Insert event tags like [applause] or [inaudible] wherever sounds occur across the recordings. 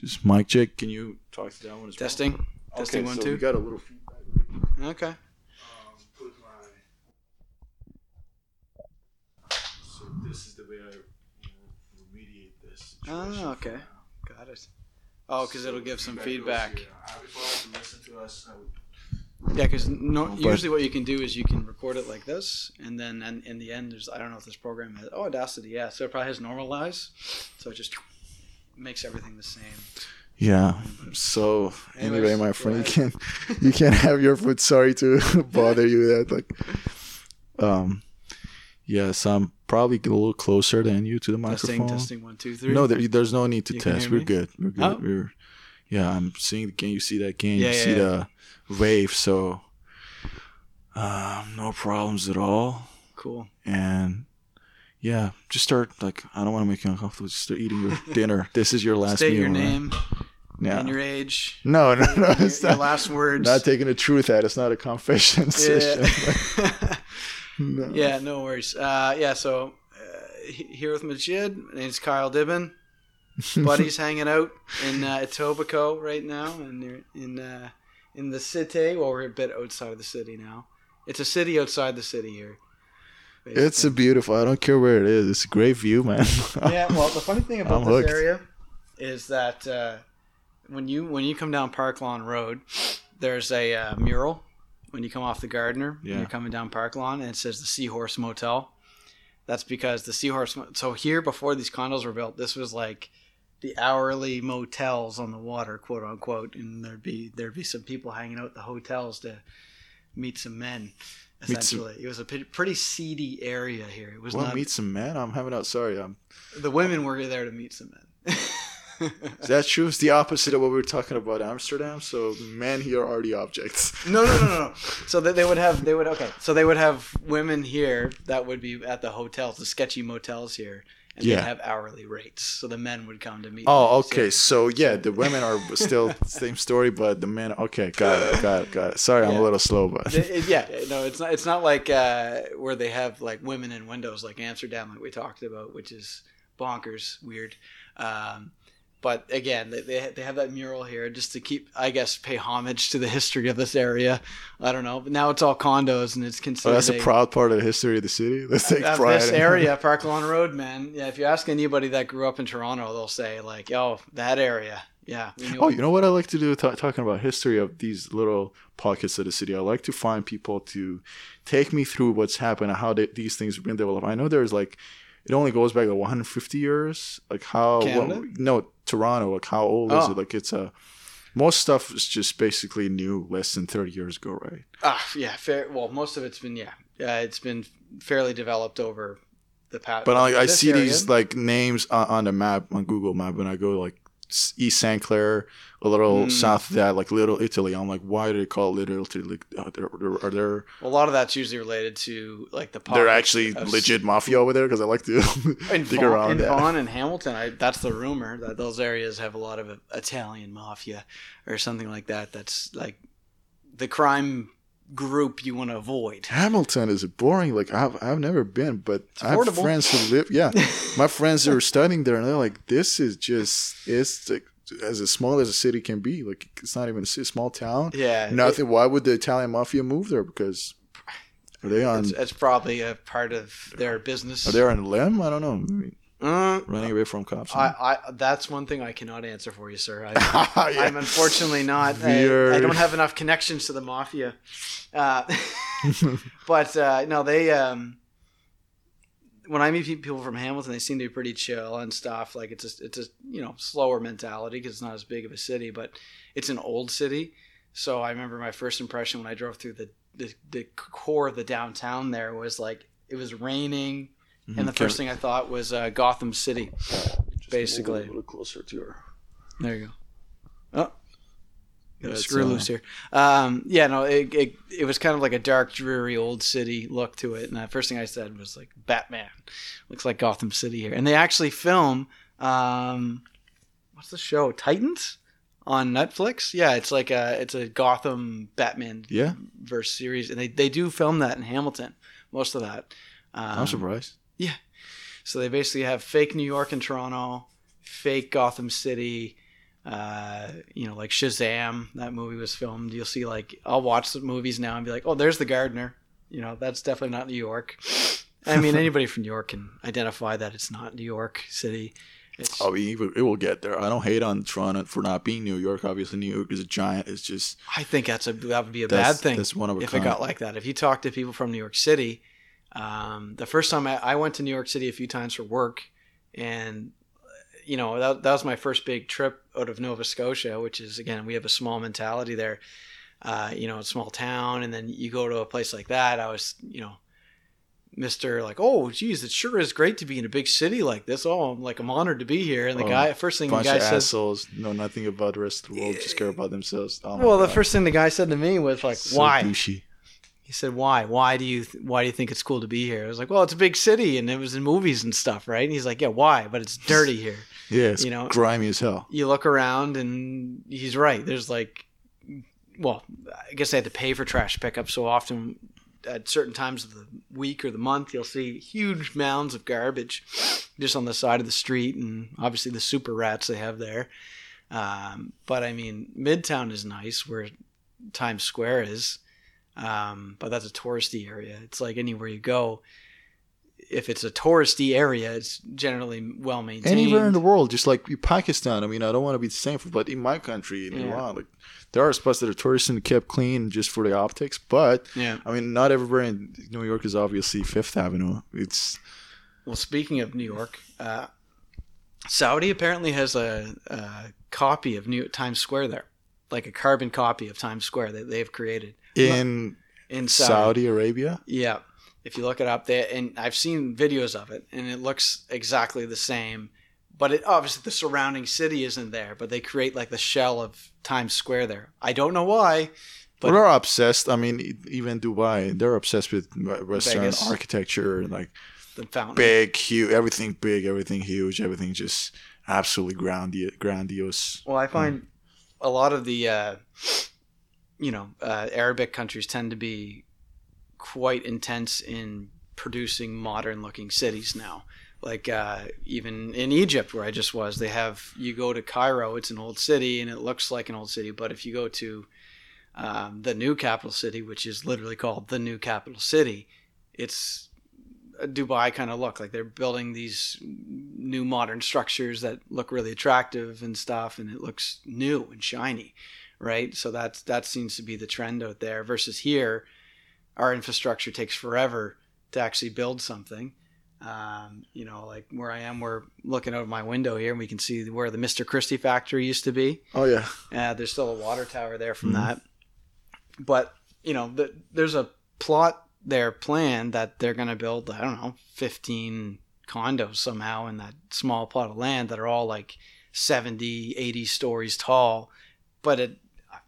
Just mic check. Can you talk to that one as well? Testing. Testing Okay, one so two. We got a little feedback. Okay. Um, my. So this is the way I remediate this. Oh, okay. Got it. Oh, because it'll give some feedback. here. If I was to us, would. Yeah, because no, But- usually what you can do is you can record it like this, and then and in the end, there's I don't know if this program has oh Audacity, yeah, so it probably has normalize, so it just makes everything the same. Yeah. So Anyways, anyway, my friend, you ahead. can you can't have your food. Sorry to [laughs] bother you that. Like, um, yes, I'm probably a little closer than you to the Testing, microphone. testing, one, two, three. No, there, there's no need to You test. We're good. We're good. Oh. We're yeah. I'm seeing. The can you see that? Can Yeah, you yeah, see yeah. the wave? So, um, no problems at all. cool. And yeah, just start like I don't want to make you uncomfortable. Just start eating your [laughs] dinner. This is your last State meal. your right? name Yeah. and your age. no, no, no. your, It's your not, last words. not taking the truth out. It's not a confession session. yeah. [laughs] no. yeah, no worries. Uh, yeah, so uh, here with Majid. My name's Kyle Dibben. [laughs] Buddy's hanging out in uh, Etobicoke right now, and they're in uh, in the city. Well, we're a bit outside of the city now. It's a city outside the city here. It's a beautiful. I don't care where it is. It's a great view, man. yeah. Well, the funny thing [laughs] about I'm this hooked. area is that uh, when you when you come down Park Lawn Road, there's a uh, mural when you come off the Gardiner. Yeah. You're coming down Park Lawn, and it says the Seahorse Motel. That's because the Seahorse. So here, before these condos were built, this was like the hourly motels on the water, quote unquote, and there'd be there'd be some people hanging out at the hotels to meet some men. Meet some- Essentially, it was a pretty, seedy area here. It was Well, not. meet some men. I'm having out. Sorry, I'm. the women were there to meet some men. Is that true? It's the opposite of what we were talking about Amsterdam. So men here are the objects. No, no, no, no, no. So that they would have, they would okay. So they would have women here that would be at the hotels, the sketchy motels here, and Yeah. they'd have hourly rates. So the men would come to meet. Oh, okay. So yeah, the women are [laughs] still same story, but the men. Okay, got it, got it, got it. Sorry, I'm a little slow, but It- it- yeah, no, it's not. It's not like uh, where they have like women in windows, like Amsterdam, like we talked about, which is bonkers, weird. Um, but again, they, they they have that mural here just to keep, I guess, pay homage to the history of this area. I don't know, but now it's all condos and it's oh, that's a a- proud part of the history of the city. [laughs] Let's take of pride. this in- area, [laughs] Park Lawn Road, man. Yeah, if you ask anybody that grew up in Toronto, they'll say like, "Oh, that area." Yeah. Oh, it. you know what I like to do? ta talking about history of these little pockets of the city. I like to find people to take me through what's happened and how they, these things have been developed. I know there's like, it only goes back like 150 years. Like how? Canada? What, no, Toronto. Like how old is Oh. it? Like it's a. Most stuff is just basically new, less than 30 years ago, right? Ah, yeah, fair. Well, most of it's been yeah, yeah, it's been fairly developed over the past. But I, I see area- these like names on, on the map on Google Map when I go like East St. Clair, a little Mm. south of that, like Little Italy. I'm like, why do they call it Little Italy? Like, are there, are there a lot of that's usually related to like the. they're actually legit mafia over there? Because I like to [laughs] dig Vaughan, around in that. Vaughan and [laughs] Hamilton, I, that's the rumor that those areas have a lot of Italian mafia or something like that. That's like the crime group you want to avoid. Hamilton is boring. Like I've I've never been, but I have friends who live. Yeah, [laughs] my friends who are studying there, and they're like, this is just it's like, as as small as a city can be. Like it's not even a ci- small town. Yeah, Nothing. Why would the Italian mafia move there? Because are they on? It's, it's probably a part of their business. Are they on limb? I don't know. Uh, running away from cops. I, I, that's one thing I cannot answer for you, sir. I, [laughs] Yeah. I'm unfortunately not. I, I don't have enough connections to the mafia. Uh, [laughs] but uh, no, they. Um, when I meet people from Hamilton, they seem to be pretty chill and stuff. Like it's a, it's a you know slower mentality because it's not as big of a city, but it's an old city. So I remember my first impression when I drove through the the, the core of the downtown. There was like it was raining, and the Okay. first thing I thought was uh, Gotham City. Just basically. move a little closer to her. There you go. Oh, got a screw uh, loose here. Um, yeah, no, it, it it was kind of like a dark, dreary old city look to it. And the first thing I said was like Batman, looks like Gotham City here. And they actually film, um, what's the show? Titans on Netflix. Yeah, it's like a it's a Gotham Batman Yeah, verse series, and they they do film that in Hamilton. Most of that. Um, I'm surprised. So they basically have fake New York and Toronto, fake Gotham City, uh, you know, like Shazam, that movie was filmed. You'll see like I'll watch the movies now and be like, oh, there's the Gardiner. You know, that's definitely not New York. I mean, [laughs] anybody from New York can identify that it's not New York City. It's, Oh, it will- get there. I don't hate on Toronto for not being New York. Obviously, New York is a giant. It's just I think that's a that would be a bad thing that's one of if kind. it got like that. If you talk to people from New York City, um, the first time I, I went to New York City a few times for work, and you know that that was my first big trip out of Nova Scotia, which is again we have a small mentality there. Uh, you know, a small town, and then you go to a place like that. I was, you know, Mister like, oh, geez, it sure is great to be in a big city like this. Oh, I'm like I'm honored to be here. And the Oh, guy, first thing the guy of says, assholes. Know nothing about the rest of the world. Just care about themselves. Oh well, the first thing the guy said to me was like, So why? douchey. He said, "Why? Why do you th- why do you think it's cool to be here?" I was like, "Well, it's a big city, and it was in movies and stuff, right?" And he's like, "Yeah, why? But it's dirty [laughs] here." Yeah, it's You know- grimy as hell. You look around, and he's right. There's like, well, I guess they had to pay for trash pickup, so often at certain times of the week or the month, you'll see huge mounds of garbage just on the side of the street, and obviously the super rats they have there. Um, but I mean, Midtown is nice, where Times Square is, um, but that's a touristy area. It's like anywhere you go. If it's a touristy area, it's generally well maintained. Anywhere in the world, just like Pakistan. I mean, I don't want to be the same, but in my country, in Yeah. Iran, like there are spots that are tourist and kept clean just for the optics. But yeah. I mean, not everywhere in New York is obviously Fifth Avenue. It's Well, speaking of New York, uh, Saudi apparently has a, a copy of New Times Square there, like a carbon copy of Times Square that they've created in in Saudi. Saudi Arabia. Yeah, if you look it up there, and I've seen videos of it, and it looks exactly the same. But it obviously the surrounding city isn't there, but they create like the shell of Times Square there. I don't know why. But- they're obsessed. I mean, even Dubai, they're obsessed with Western Vegas. architecture, like The fountain. big, huge, everything big, everything huge, everything just absolutely grandi- grandiose. Well, I find a lot of the, uh, you know, uh, Arabic countries tend to be quite intense in producing modern-looking cities now. Like uh, even in Egypt, where I just was, they have you go to Cairo, it's an old city and it looks like an old city. But if you go to um, the new capital city, which is literally called the new capital city, it's a Dubai kind of look. Like they're building these new modern structures that look really attractive and stuff, and it looks new and shiny, right? So that's that seems to be the trend out there. Versus here, our infrastructure takes forever to actually build something. Um, you know, like where I am, we're looking out of my window here, and we can see where the Mr. Christie factory used to be. Oh yeah, Uh, there's still a water tower there from Mhm. that. But, you know, the, there's a plot there planned that they're going to build, I don't know, 15 condos somehow in that small plot of land that are all like 70, 80 stories tall. But it,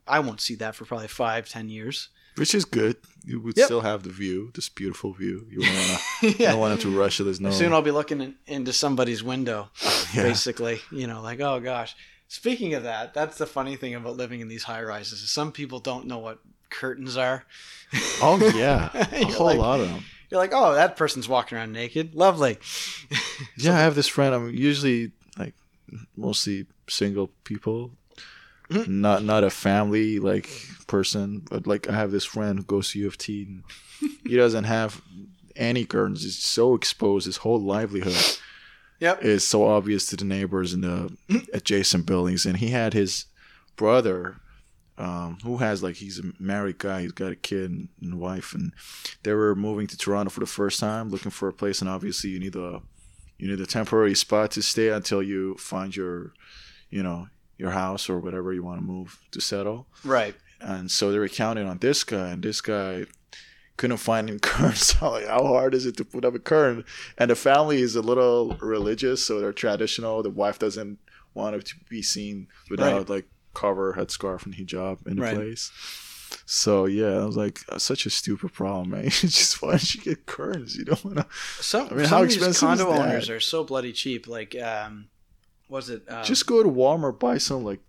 I won't see that for probably five, ten years. which is good. You would Yep. still have the view, this beautiful view. You [laughs] don't want to, yeah. don't want him to rush it. There's no. Soon I'll be looking in, into somebody's window, [laughs] yeah. basically. You know, like, oh gosh. Speaking of that, that's the funny thing about living in these high rises. Is some people don't know what curtains are. Oh yeah, [laughs] a whole like- lot of them. You're like, oh, that person's walking around naked. Lovely. Yeah, I have this friend. I'm usually like mostly single people, Mhm. not not a family like person. But like I have this friend who goes to U of T. And [laughs] he doesn't have any curtains. He's so exposed. His whole livelihood Yep. is so obvious to the neighbors in the adjacent buildings. And he had his brother. Um, who has like he's a married guy he's got a kid and, and wife and they were moving to toronto for the first time looking for a place and obviously you need a you need a temporary spot to stay until you find your you know your house or whatever you want to move to settle Right. and so they were counting on this guy and this guy couldn't find any [laughs] curtains so like how hard is it to put up a curtain and the family is a little religious so they're traditional the wife doesn't want it to be seen without Right. like cover headscarf and hijab in the Right. place so yeah i was like such a stupid problem man [laughs] just why don't you get curtains you don't want to Some, I mean, how of these expensive condo owners are so bloody cheap. Like, um, was it? Um, just go to walmart buy some like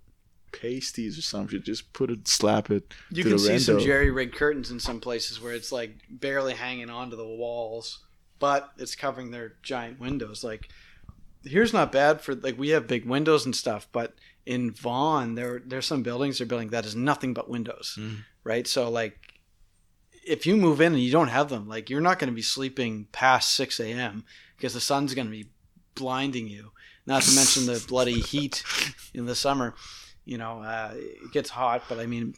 pasties or something just put it slap it you can see some jerry rig curtains in some places where it's like barely hanging onto the walls, but it's covering their giant windows. Like, here's not bad for like we have big windows and stuff, but in Vaughan, there there's some buildings they're building that is nothing but windows, Mm. right? So like, if you move in and you don't have them, like you're not going to be sleeping past six a.m. because the sun's going to be blinding you. Not to mention the [laughs] bloody heat in the summer. You know, uh, it gets hot, but I mean,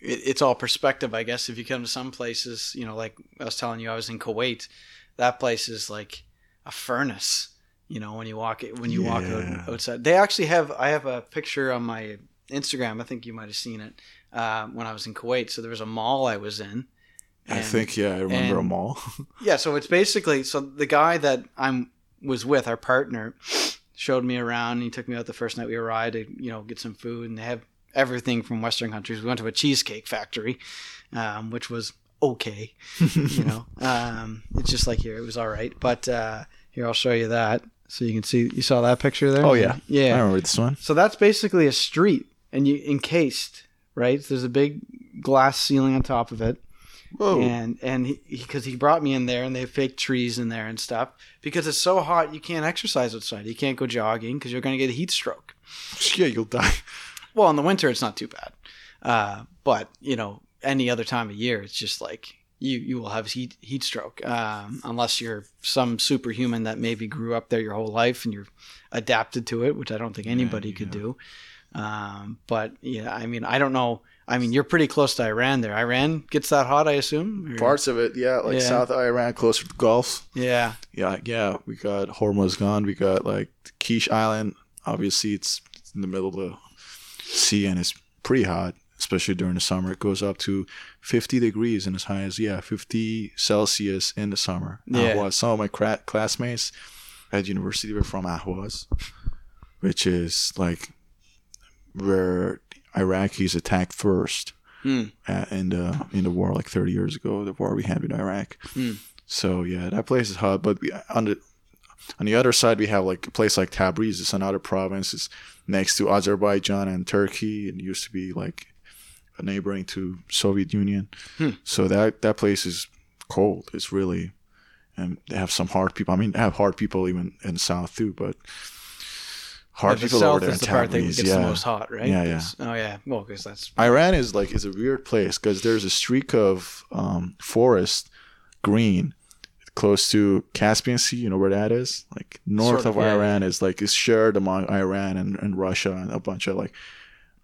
it, it's all perspective, I guess. If you come to some places, you know, like I was telling you, I was in Kuwait. That place is like a furnace. You know, when you walk it, when you walk out, outside, they actually have. I have a picture on my Instagram. I think you might have seen it uh, when I was in Kuwait. So there was a mall I was in. I think yeah, I remember and- them all. [laughs] yeah, so it's basically so the guy that I'm was with, our partner, showed me around. He took me out the first night we arrived to you know get some food, and they have everything from Western countries. We went to a cheesecake factory, um, which was okay. [laughs] You know, um, it's just like here. It was all right, but uh, here I'll show you that so you can see. You saw that picture there? Oh, yeah. Yeah. I remember this one. So that's basically a street, and you encased. Right, there's a big glass ceiling on top of it Whoa. and and because he, brought me in there and they have fake trees in there and stuff because it's so hot you can't exercise outside you can't go jogging because you're going to get a heat stroke [laughs] Yeah, you'll die. well in the winter it's not too bad uh, but you know any other time of year it's just like you you will have heat heat stroke um, unless you're some superhuman that maybe grew up there your whole life and you're adapted to it which I don't think anybody could yeah. do um, but yeah I mean I don't know I mean you're pretty close to Iran there Iran gets that hot I assume Or- Parts of it, yeah, like Yeah. South Iran, closer to the Gulf. yeah Yeah, yeah. We got Hormuzgan. We got like Kish Island. Obviously, it's in the middle of the sea and it's pretty hot, especially during the summer. It goes up to 50 degrees and as high as yeah, 50 Celsius in the summer. Yeah. Ahwaz. Some of my cra- classmates at university were from Ahwaz, which is like where Iraqis attacked first Hmm. uh, in the in the war like 30 years ago, the war we had with Iraq. Hmm. So yeah, that place is hot. But we, on the on the other side, we have like a place like Tabriz. It's another province. It's next to Azerbaijan and Turkey. It used to be like a neighboring to Soviet Union. Hmm. So that that place is cold. It's really and they have some hard people. I mean, they have hard people even in the south too, but hard Yeah, the people south in is the part that gets Yeah. the most hot, right? Yeah, yeah. Oh yeah. Well, because that's Iran is like is a weird place because there's a streak of um, forest green close to Caspian Sea. You know where that is? Like north Sort of, of yeah, Iran is like is shared among Iran and, and Russia and a bunch of like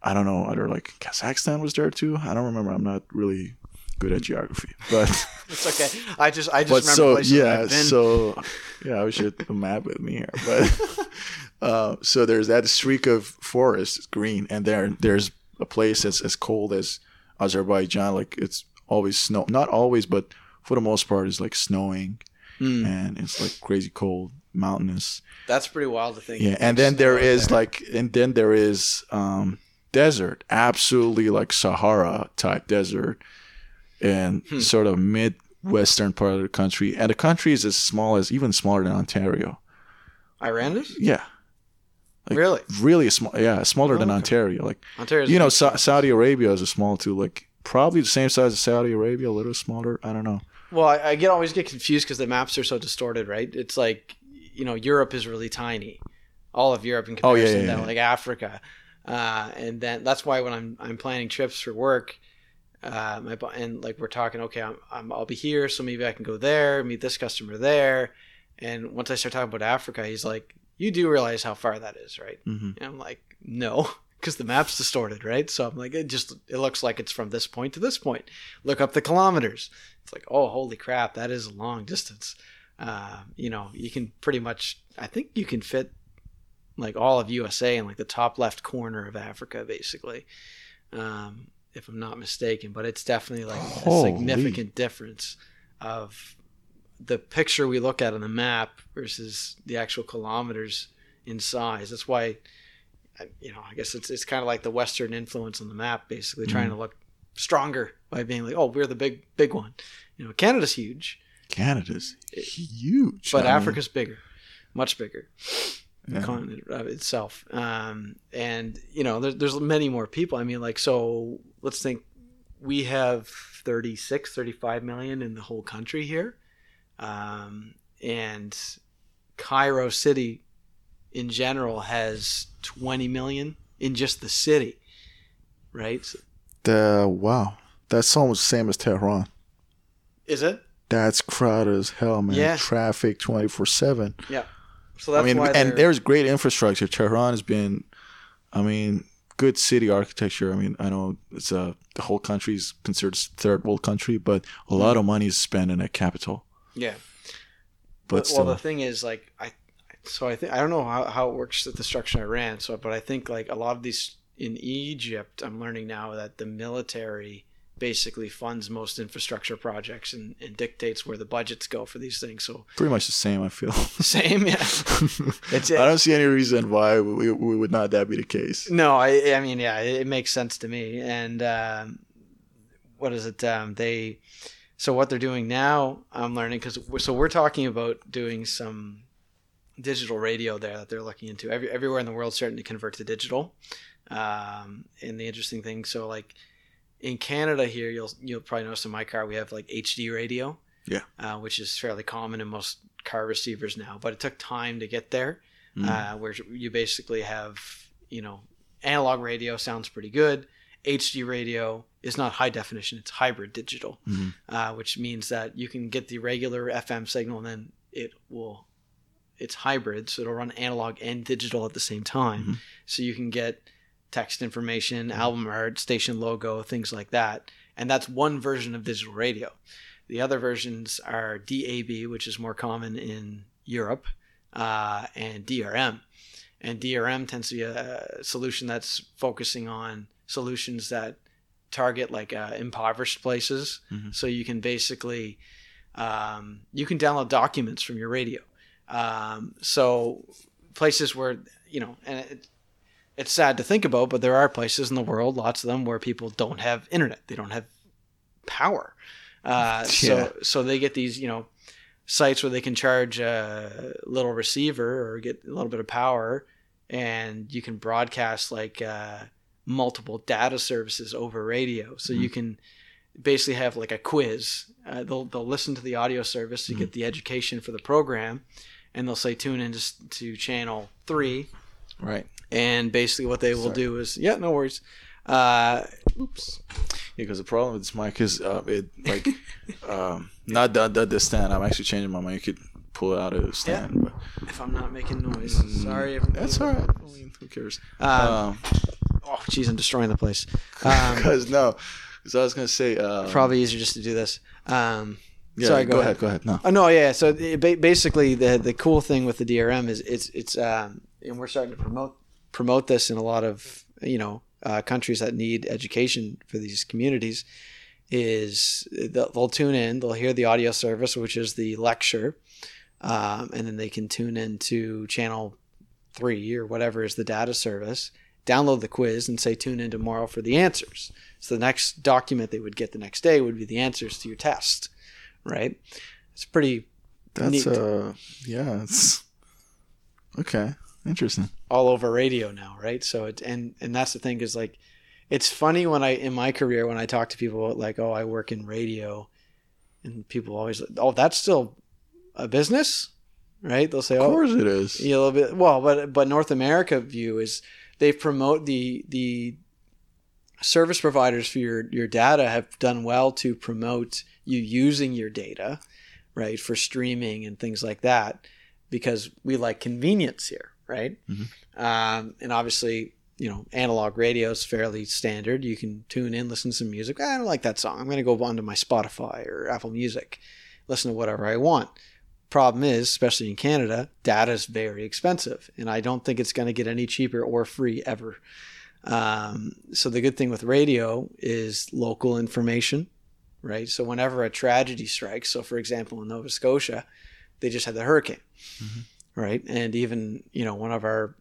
I don't know other like Kazakhstan was there too. I don't remember. I'm not really good at geography, but [laughs] it's okay. I just I just remember so places yeah, I've been. so yeah, I wish you had a map with me here. But [laughs] uh, so there's that streak of forest, green, and there there's a place that's as cold as Azerbaijan. Like it's always snow, not always, but for the most part, it's like snowing, Hmm. and it's like crazy cold, mountainous. That's pretty wild to think. Yeah, and then there is like, and then there is um, desert, absolutely like Sahara type desert, in Hmm. sort of midwestern part of the country, and the country is as small as even smaller than Ontario. Iran is Yeah, Like, really really small. Yeah, smaller than Oh, okay. Ontario. Like Ontario's you know, Sa- Saudi Arabia is a small too. Like probably the same size as Saudi Arabia, a little smaller. I don't know. Well, I, I get always get confused because the maps are so distorted, right? It's like you know Europe is really tiny, all of Europe in Oh, yeah, comparison yeah, to yeah. like Africa, uh, and then that's why when I'm I'm planning trips for work, uh, my and like we're talking, okay, I'm, I'm I'll be here, so maybe I can go there, meet this customer there, and once I start talking about Africa, he's like, you do realize how far that is, right? hmm And I'm like, no, [laughs] because the map's distorted, right? So I'm like, it just it looks like it's from this point to this point. Look up the kilometers. It's like, oh, holy crap, that is a long distance. Uh, you know, you can pretty much, I think you can fit like all of USA in like the top left corner of Africa, basically, um, if I'm not mistaken. But it's definitely like a significant difference of the picture we look at on the map versus the actual kilometers in size. That's why, you know, I guess it's it's kind of like the Western influence on the map, basically trying to look stronger by being like, oh, we're the big big one. You know, Canada's huge, Canada's huge, but I mean, Africa's bigger, much bigger. The yeah. continent itself, um, and you know, there's there's many more people. I mean, like, so let's think, we have 36, 35 million in the whole country here, um, and Cairo City, in general, has 20 million in just the city, right? The wow, that's almost the same as Tehran. Is it? That's crowded as hell, man. Yeah. Traffic twenty four seven. Yeah. So that's I mean, why and there's great infrastructure. Tehran has been, I mean, good city architecture. I mean, I know it's a the whole country is considered third world country, but a lot of money is spent in a capital. Yeah. But well, still, the thing is, like, I so I think I don't know how, how it works at the structure in Iran. So, but I think like a lot of these in Egypt, I'm learning now that the military basically funds most infrastructure projects and, and dictates where the budgets go for these things. So pretty much the same. I feel. [laughs] same, yeah. [laughs] It's I don't see any reason why we, we would not that be the case. No, I, I mean, yeah, it, it makes sense to me. And um, what is it? Um, they so what they're doing now, I'm learning because so we're talking about doing some digital radio there that they're looking into. Every, everywhere in the world starting to convert to digital. Um, and the interesting thing, so like in Canada here, you'll you'll probably notice in my car we have like HD radio, Yeah. uh, which is fairly common in most car receivers now. But it took time to get there Mm. uh, where you basically have you know analog radio sounds pretty good hd radio is not high definition it's hybrid digital Mhm. uh, which means that you can get the regular fm signal and then it will it's hybrid so it'll run analog and digital at the same time Mhm. so you can get text information album art station logo things like that and that's one version of digital radio the other versions are dab which is more common in europe uh, and DRM. And DRM tends to be a solution that's focusing on solutions that target like uh, impoverished places. Mhm. So you can basically um, you can download documents from your radio. Um, so places where you know, and it, it's sad to think about, but there are places in the world, lots of them, where people don't have internet. They don't have power. Uh, [laughs] Yeah. So so they get these you know sites where they can charge a little receiver or get a little bit of power and you can broadcast like uh, multiple data services over radio so you can basically have like a quiz uh, they'll, they'll listen to the audio service to get the education for the program and they'll say tune in to, to channel 3 Right. and basically what they will Sorry. do is yeah no worries uh, Oops. Yeah, because the problem with this mic is uh, it like [laughs] um, not that that the stand. I'm actually changing my mic. You could pull it out of the stand. But if i'm not making noise sorry everybody. that's all right. Who cares? um, Um, oh jeez i'm destroying the place [laughs] um, because no, because I was gonna say um, probably easier just to do this. Um, Yeah, sorry, go, go ahead. Go ahead. No. oh no, yeah. So it, basically, the the cool thing with the DRM is it's it's um, and we're starting to promote promote this in a lot of you know uh, countries that need education for these communities. Is they'll, they'll tune in, they'll hear the audio service, which is the lecture, um, and then they can tune into channel three or whatever is the data service, download the quiz, and say tune in tomorrow for the answers. So the next document they would get the next day would be the answers to your test, right? It's pretty That's neat. uh, yeah. It's okay. Interesting. all over radio now, right? So it and and that's the thing is like, it's funny when I in my career when I talk to people like, oh, I work in radio, and people always, oh, that's still a business, right? They'll say, Of oh, course it is. Yeah, a little bit. Well, but but North America view is they promote the the service providers for your your data have done well to promote you using your data, right, for streaming and things like that, because we like convenience here, right? Mhm. Um, and obviously. You know, analog radio is fairly standard. You can tune in, listen to some music. I don't like that song. I'm going to go onto my Spotify or Apple Music, listen to whatever I want problem is, especially in Canada, data is very expensive, and I don't think it's going to get any cheaper or free ever. Um, so the good thing with radio is local information, right? So whenever a tragedy strikes, so for example in Nova Scotia, they just had the hurricane, Mhm. right? And even you know one of our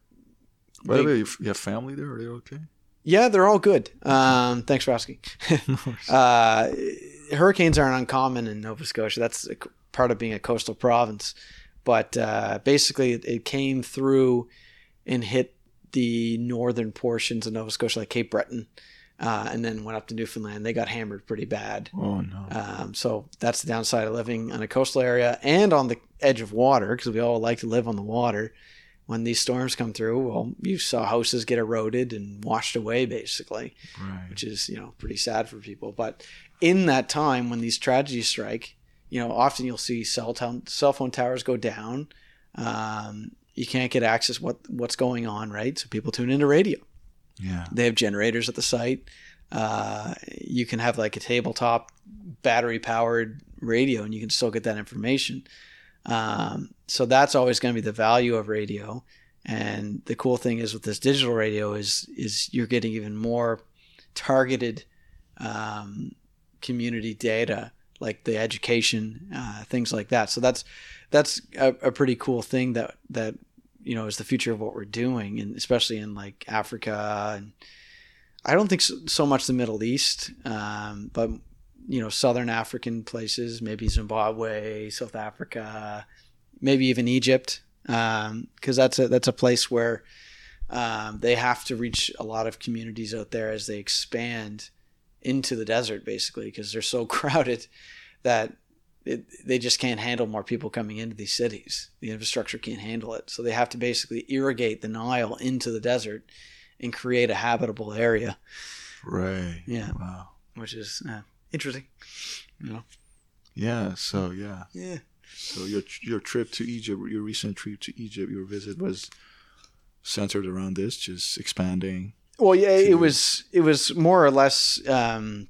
By the way, you have family there? Are they okay? yeah, they're all good. Um, thanks for asking. [laughs] [laughs] uh, hurricanes aren't uncommon in Nova Scotia. That's part of being a coastal province. But uh, basically, it, it came through and hit the northern portions of Nova Scotia, like Cape Breton, uh, and then went up to Newfoundland. They got hammered pretty bad. oh no. Um, so that's the downside of living on a coastal area and on the edge of water, because we all like to live on the water. when these storms come through, well, you saw houses get eroded and washed away, basically, Right. which is you know pretty sad for people. But in that time, when these tragedies strike, you know, often you'll see cell town cell phone towers go down. Um, you can't get access what what's going on, right? So people tune into radio. Yeah. They have generators at the site. Uh, you can have like a tabletop battery powered radio and you can still get that information. Um, so that's always going to be the value of radio. And the cool thing is with this digital radio is is you're getting even more targeted um, community data, like the education, uh, things like that. So that's that's a, a pretty cool thing that that you know is the future of what we're doing, and especially in like Africa and I don't think so, so much the Middle East, um, but you know southern African places, maybe Zimbabwe, South Africa, maybe even Egypt, because um, that's a that's a place where um, they have to reach a lot of communities out there as they expand into the desert, basically, because they're so [laughs] crowded that it, they just can't handle more people coming into these cities. The infrastructure can't handle it, so they have to basically irrigate the Nile into the desert and create a habitable area. Right. Yeah, Wow. which is uh, interesting. You know. Yeah. So yeah. Yeah. So your your trip to Egypt, your recent trip to Egypt, your visit was centered around this, just expanding. Well, yeah, it was it was more or less. Um,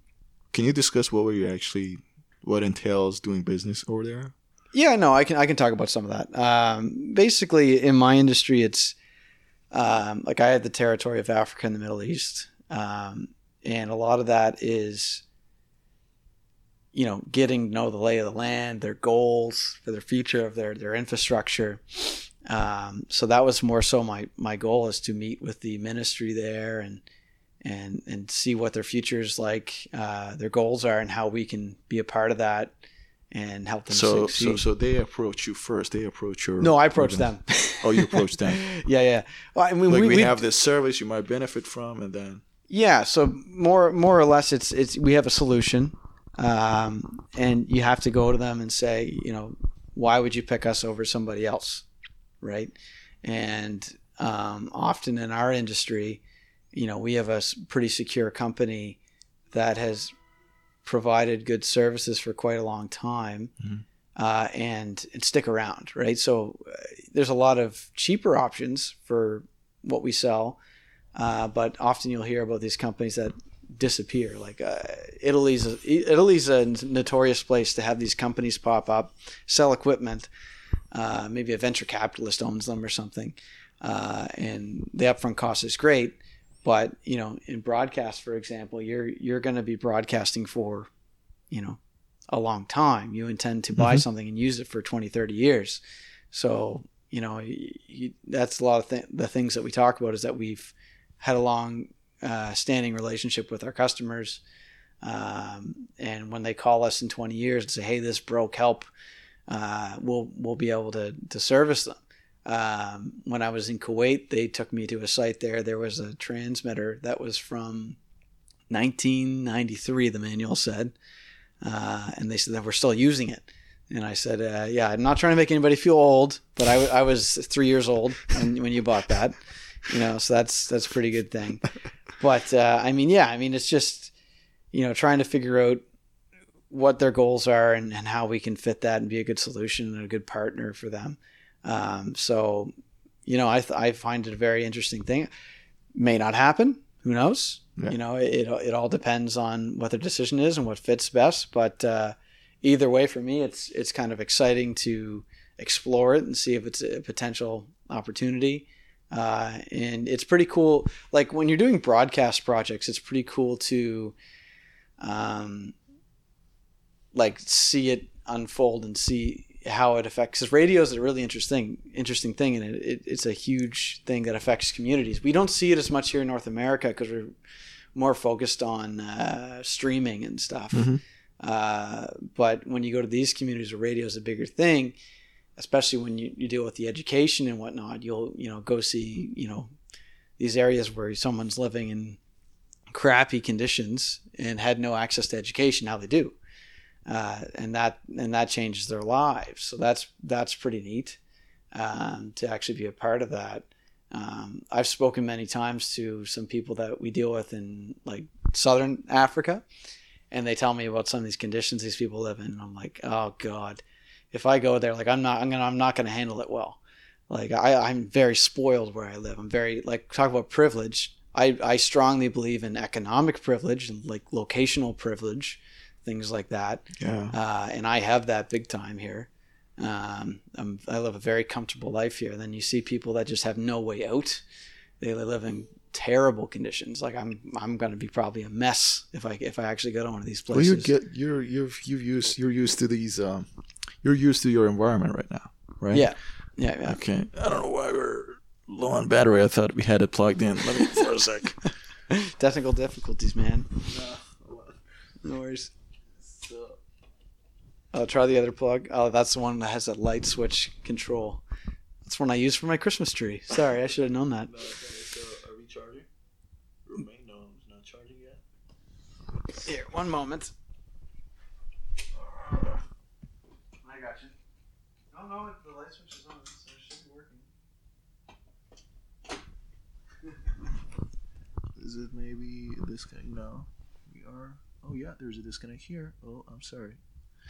Can you discuss what were you actually, what entails doing business over there? Yeah, no, I can I can talk about some of that. Um, basically, in my industry, it's um, like I had the territory of Africa and the Middle East, um, and a lot of that is, you know, getting to know the lay of the land, their goals for their future of their their infrastructure. Um, so that was more so my my goal is to meet with the ministry there and and and see what their future is like, uh, their goals are, and how we can be a part of that and help them So succeed. so so they approach you first. They approach your. No, I approach them. [laughs] Oh, you approached them. [laughs] yeah, yeah. Well, I mean, Like we, we, we have this service you might benefit from, and then yeah. So more, more or less, it's it's we have a solution, um, and you have to go to them and say, you know, why would you pick us over somebody else, right? And um, often in our industry, you know, we have a pretty secure company that has provided good services for quite a long time. Mhm. Uh, and, and stick around, right? So uh, there's a lot of cheaper options for what we sell, uh, but often you'll hear about these companies that disappear. Like uh, Italy's a, Italy's a notorious place to have these companies pop up, sell equipment. Uh, maybe a venture capitalist owns them or something, uh, and the upfront cost is great. But you know, in broadcast, for example, you're you're going to be broadcasting for, you know, a long time. You intend to buy Mhm. something and use it for 20, 30 years. So, you know, you, you, that's a lot of th- the things that we talk about is that we've had a long uh, standing relationship with our customers. Um, and when they call us in 20 years and say, Hey, this broke, help, uh, we'll, we'll be able to, to service them. Um, when I was in Kuwait, they took me to a site there. There was a transmitter that was from 1993, the manual said. Uh, and they said that we're still using it. And I said, uh, "Yeah, I'm not trying to make anybody feel old, but I, I was three years old when, when you bought that, you know. So that's that's a pretty good thing. But uh, I mean, yeah, I mean, it's just you know trying to figure out what their goals are and, and how we can fit that and be a good solution and a good partner for them. Um, so, you know, I th- I find it a very interesting thing. May not happen. Who knows? Yeah. You know, it it all depends on what their decision is and what fits best. But uh, either way, for me, it's it's kind of exciting to explore it and see if it's a potential opportunity. Uh, and it's pretty cool. Like when you're doing broadcast projects, it's pretty cool to, um, like see it unfold and see how it affects. Because radio is a really interesting, interesting thing, and it, it, it's a huge thing that affects communities. We don't see it as much here in North America because we're more focused on uh, streaming and stuff. Mhm. Uh, but when you go to these communities where radio is a bigger thing, especially when you, you deal with the education and whatnot, you'll you know go see you know these areas where someone's living in crappy conditions and had no access to education. Now they do, uh, and that and that changes their lives. So that's that's pretty neat. um, to actually be a part of that. Um, I've spoken many times to some people that we deal with in like Southern Africa, and they tell me about some of these conditions these people live in. And I'm like, oh God, if I go there, like I'm not, I'm gonna, I'm not gonna handle it well. Like I, I'm very spoiled where I live. I'm very like talk about privilege. I, I strongly believe in economic privilege and like locational privilege, things like that. Yeah. Uh, and I have that big time here. Um, I'm, I live a very comfortable life here. And then you see people that just have no way out. They live in terrible conditions. Like I'm, I'm going to be probably a mess if I if I actually go to one of these places. Well, you get you're you've you've used you're used to these um, you're used to your environment right now, right? yeah, yeah, yeah. Okay. I don't know why we're low on battery. I thought we had it plugged in. Let me for a sec. [laughs] Technical difficulties, man. No worries. Oh, try the other plug. Oh, that's the one that has a light switch control. That's one I use for my Christmas tree. Sorry, I should have known that. Are we charging? Remain no, it's not charging yet. Here, one moment. I got you. Oh no, the light switch is on, so it should be working. [laughs] Is it maybe this guy? No, we are. Oh yeah, there's a disconnect here. Oh, I'm sorry.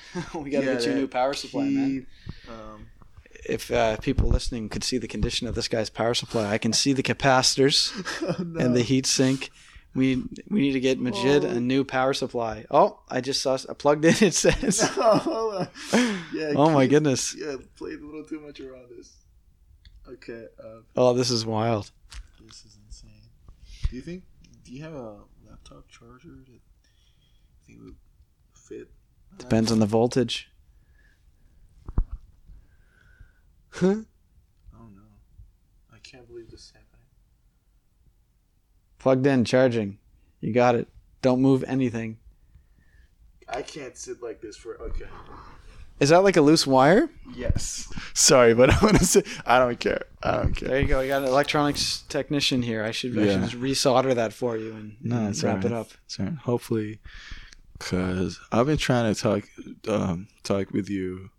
[laughs] we gotta Yeah, get you a new power supply, man. Um, If uh, people listening could see the condition of this guy's power supply, I can see the capacitors [laughs] oh, no. and the heat sink. We we need to get Majid Oh. a new power supply. Oh, I just saw I plugged in. [laughs] It says. hold on. Yeah. Oh my goodness. Yeah, played a little too much around this. Okay. Uh, Oh, this is wild. this is insane. Do you think? Do you have a laptop charger that you think would fit? Depends on the voltage. Huh? Oh no! I can't believe this is happening. Plugged in, charging. You got it. Don't move anything. I can't sit like this for. Okay. Is that like a loose wire? Yes. [laughs] Sorry, but I want to say I don't care. I don't care. There you go. You got an electronics technician here. I should, I Yeah. should resolder that for you and, No, and it's wrap it up. So hopefully, because I've been trying to talk um, talk with you.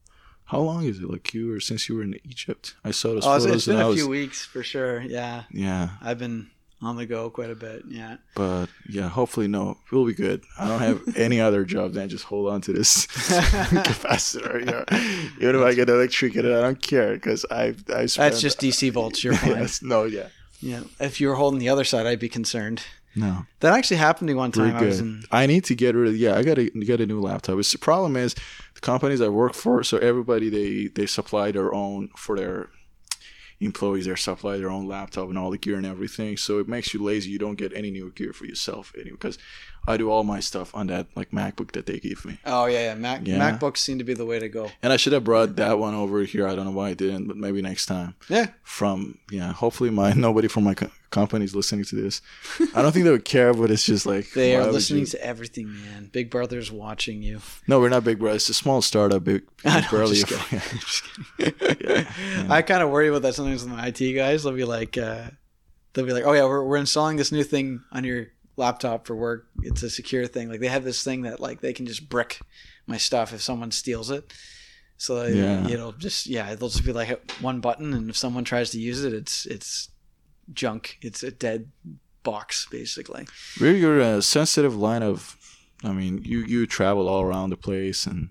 How long is it? Like you were since you were in Egypt. I saw those Oh, photos it's been a was few weeks for sure. Yeah, yeah. I've been on the go quite a bit. Yeah. But yeah, hopefully no, we'll be good. I don't have [laughs] any other job than just hold on to this [laughs] [laughs] capacitor. You know? Even if I get electrocuted, I don't care because I I spent, That's just DC volts. You're fine. yes, no, yeah, Yeah. If you were holding the other side, I'd be concerned. No. That actually happened to me one time. I was in. I need to get rid of. Yeah, I gotta get a new laptop. It's the problem is the companies I work for. So everybody they they supply their own for their employees. They supply their own laptop and all the gear and everything. So it makes you lazy. You don't get any new gear for yourself anyway. Because I do all my stuff on that like MacBook that they gave me. Oh yeah, yeah. Mac Yeah. MacBooks seem to be the way to go. And I should have brought that one over here. I don't know why I didn't, but maybe next time. Yeah. From yeah, hopefully my [laughs] nobody from my co- company is listening to this. I don't think they would care, but it's just like They are listening you- to everything, man. Big Brother's watching you. No, we're not big, Brother. It's a small startup. Big, [laughs] I know, barely. just kidding. [laughs] Just kidding. I kind of worry about that sometimes with my IT guys. They'll be like, uh, they'll be like, "Oh yeah, we're we're installing this new thing on your laptop for work. It's a secure thing. Like they have this thing that like they can just brick my stuff if someone steals it. So Yeah. it'll just yeah, it'll just be like one button, and if someone tries to use it, it's it's junk. It's a dead box basically. We're your uh, sensitive line of. I mean, you you travel all around the place, and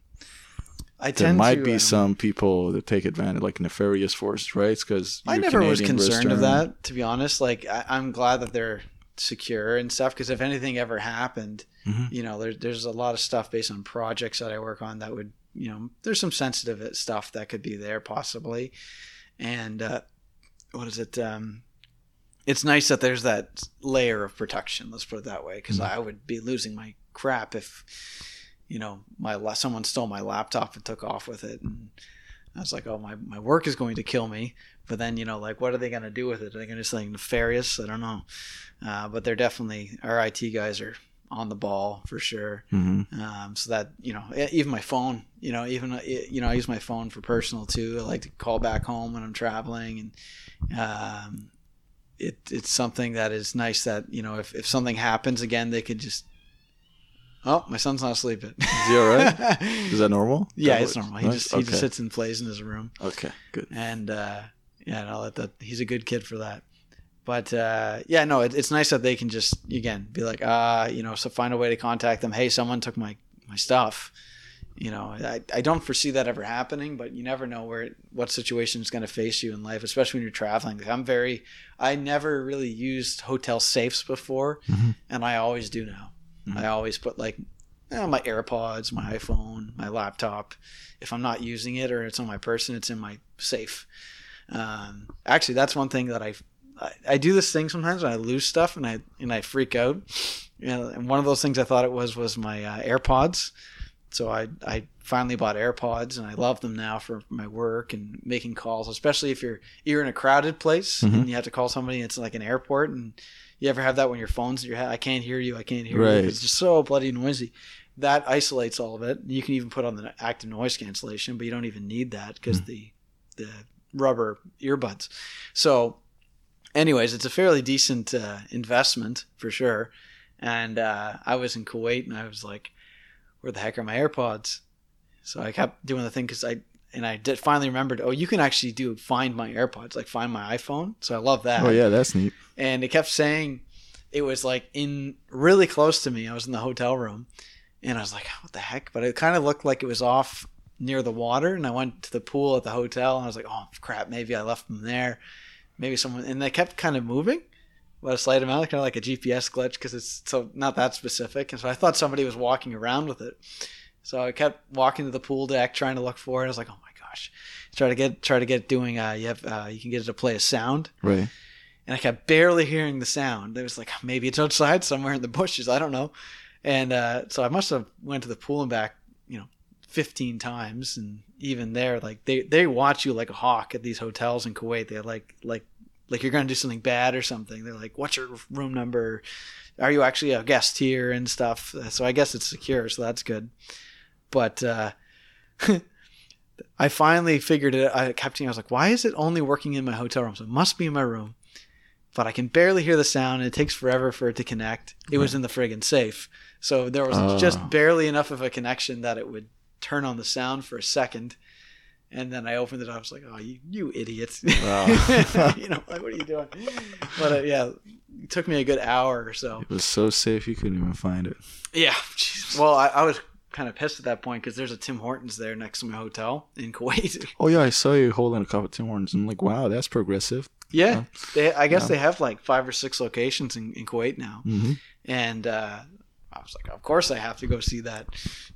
I there might to, be um, some people that take advantage, like nefarious forces, right? Because I never was concerned of that, to be honest. Like, I, I'm glad that they're secure and stuff because if anything ever happened, Mhm. you know, there, there's a lot of stuff based on projects that I work on that would, you know, there's some sensitive stuff that could be there possibly. And uh, what is it? Um, it's nice that there's that layer of protection. Let's put it that way, because Mhm. I would be losing my crap if, you know, my la- someone stole my laptop and took off with it, and I was like, oh, my my work is going to kill me. But then, you know, like, what are they going to do with it? Are they going to do something nefarious? I don't know. Uh, but they're definitely our IT guys are on the ball for sure. hmm Um, so that you know, even my phone, you know, even uh, you know, I use my phone for personal too. I like to call back home when I'm traveling, and um, it it's something that is nice that you know, if if something happens again, they could just Oh, my son's not sleeping. Is he all right? [laughs] Is that normal? yeah, That it's was- normal. He nice? just he just sits and plays in his room, Okay, good. and uh, yeah, no, that, that he's a good kid for that. But uh, yeah, no, it, it's nice that they can just again be like, uh, you know, so find a way to contact them. Hey, someone took my my stuff. You know, I, I don't foresee that ever happening, but you never know where what situation is going to face you in life, especially when you're traveling. Like, I'm very, I never really used hotel safes before, Mhm. and I always do now. Mhm. I always put like my AirPods, my iPhone, my laptop. If I'm not using it or it's on my person, it's in my safe. Um, actually, that's one thing that I, I I do this thing sometimes when I lose stuff and I and I freak out. You know, and one of those things I thought it was was my uh, AirPods. So I I finally bought AirPods and I love them now for my work and making calls, especially if you're you're in a crowded place Mhm. and you have to call somebody. It's like an airport and you ever have that when your phone's in your head? I can't hear you. I can't hear you. It's just so bloody noisy. That isolates all of it. You can even put on the active noise cancellation, but you don't even need that because the the rubber earbuds. So, anyways, it's a fairly decent uh, investment for sure. And uh, I was in Kuwait, and I was like, "Where the heck are my AirPods?" So I kept doing the thing because I and I did finally remembered. Oh, you can actually do find my AirPods, like find my iPhone. So I love that Oh yeah, that's neat. and it kept saying it was like in really close to me. I was in the hotel room, and I was like, "What the heck?" But it kind of looked like it was off near the water, and I went to the pool at the hotel, and I was like, "Oh crap, maybe I left them there." Maybe someone, and they kept kind of moving, but a slight amount, kind of like a GPS glitch, because it's so not that specific. And so I thought somebody was walking around with it. So I kept walking to the pool deck, trying to look for it. I was like, "Oh my gosh!" Try to get, try to get doing. Uh, you have, uh, you can get it to play a sound Right. and I kept barely hearing the sound. It was like maybe it's outside somewhere in the bushes. I don't know. And uh, so I must have went to the pool and back, you know, fifteen times. And even there, like they they watch you like a hawk at these hotels in Kuwait. They're like like like you're gonna do something bad or something. They're like, what's your room number? Are you actually a guest here and stuff? So I guess it's secure, so that's good. But uh, [laughs] I finally figured it. Out I kept thinking, I was like, why is it only working in my hotel room? So it must be in my room but I can barely hear the sound and it takes forever for it to connect. It was in the friggin' safe. So there was Oh. just barely enough of a connection that it would turn on the sound for a second. And then I opened it. up. I was like, "Oh, you, you idiots! [laughs] Wow. [laughs] you know, like, what are you doing?" But uh, yeah, it took me a good hour or so. It was so safe you couldn't even find it. Yeah. jeez. Well, I, I was kind of pissed at that point because there's a Tim Hortons there next to my hotel in [laughs] Kuwait. Oh yeah, I saw you holding a cup of Tim Hortons. I'm like, wow, that's progressive. yeah, they, I guess Yeah. they have like five or six locations in, in Kuwait now. Mm-hmm. and uh, I was like, of course I have to go see that.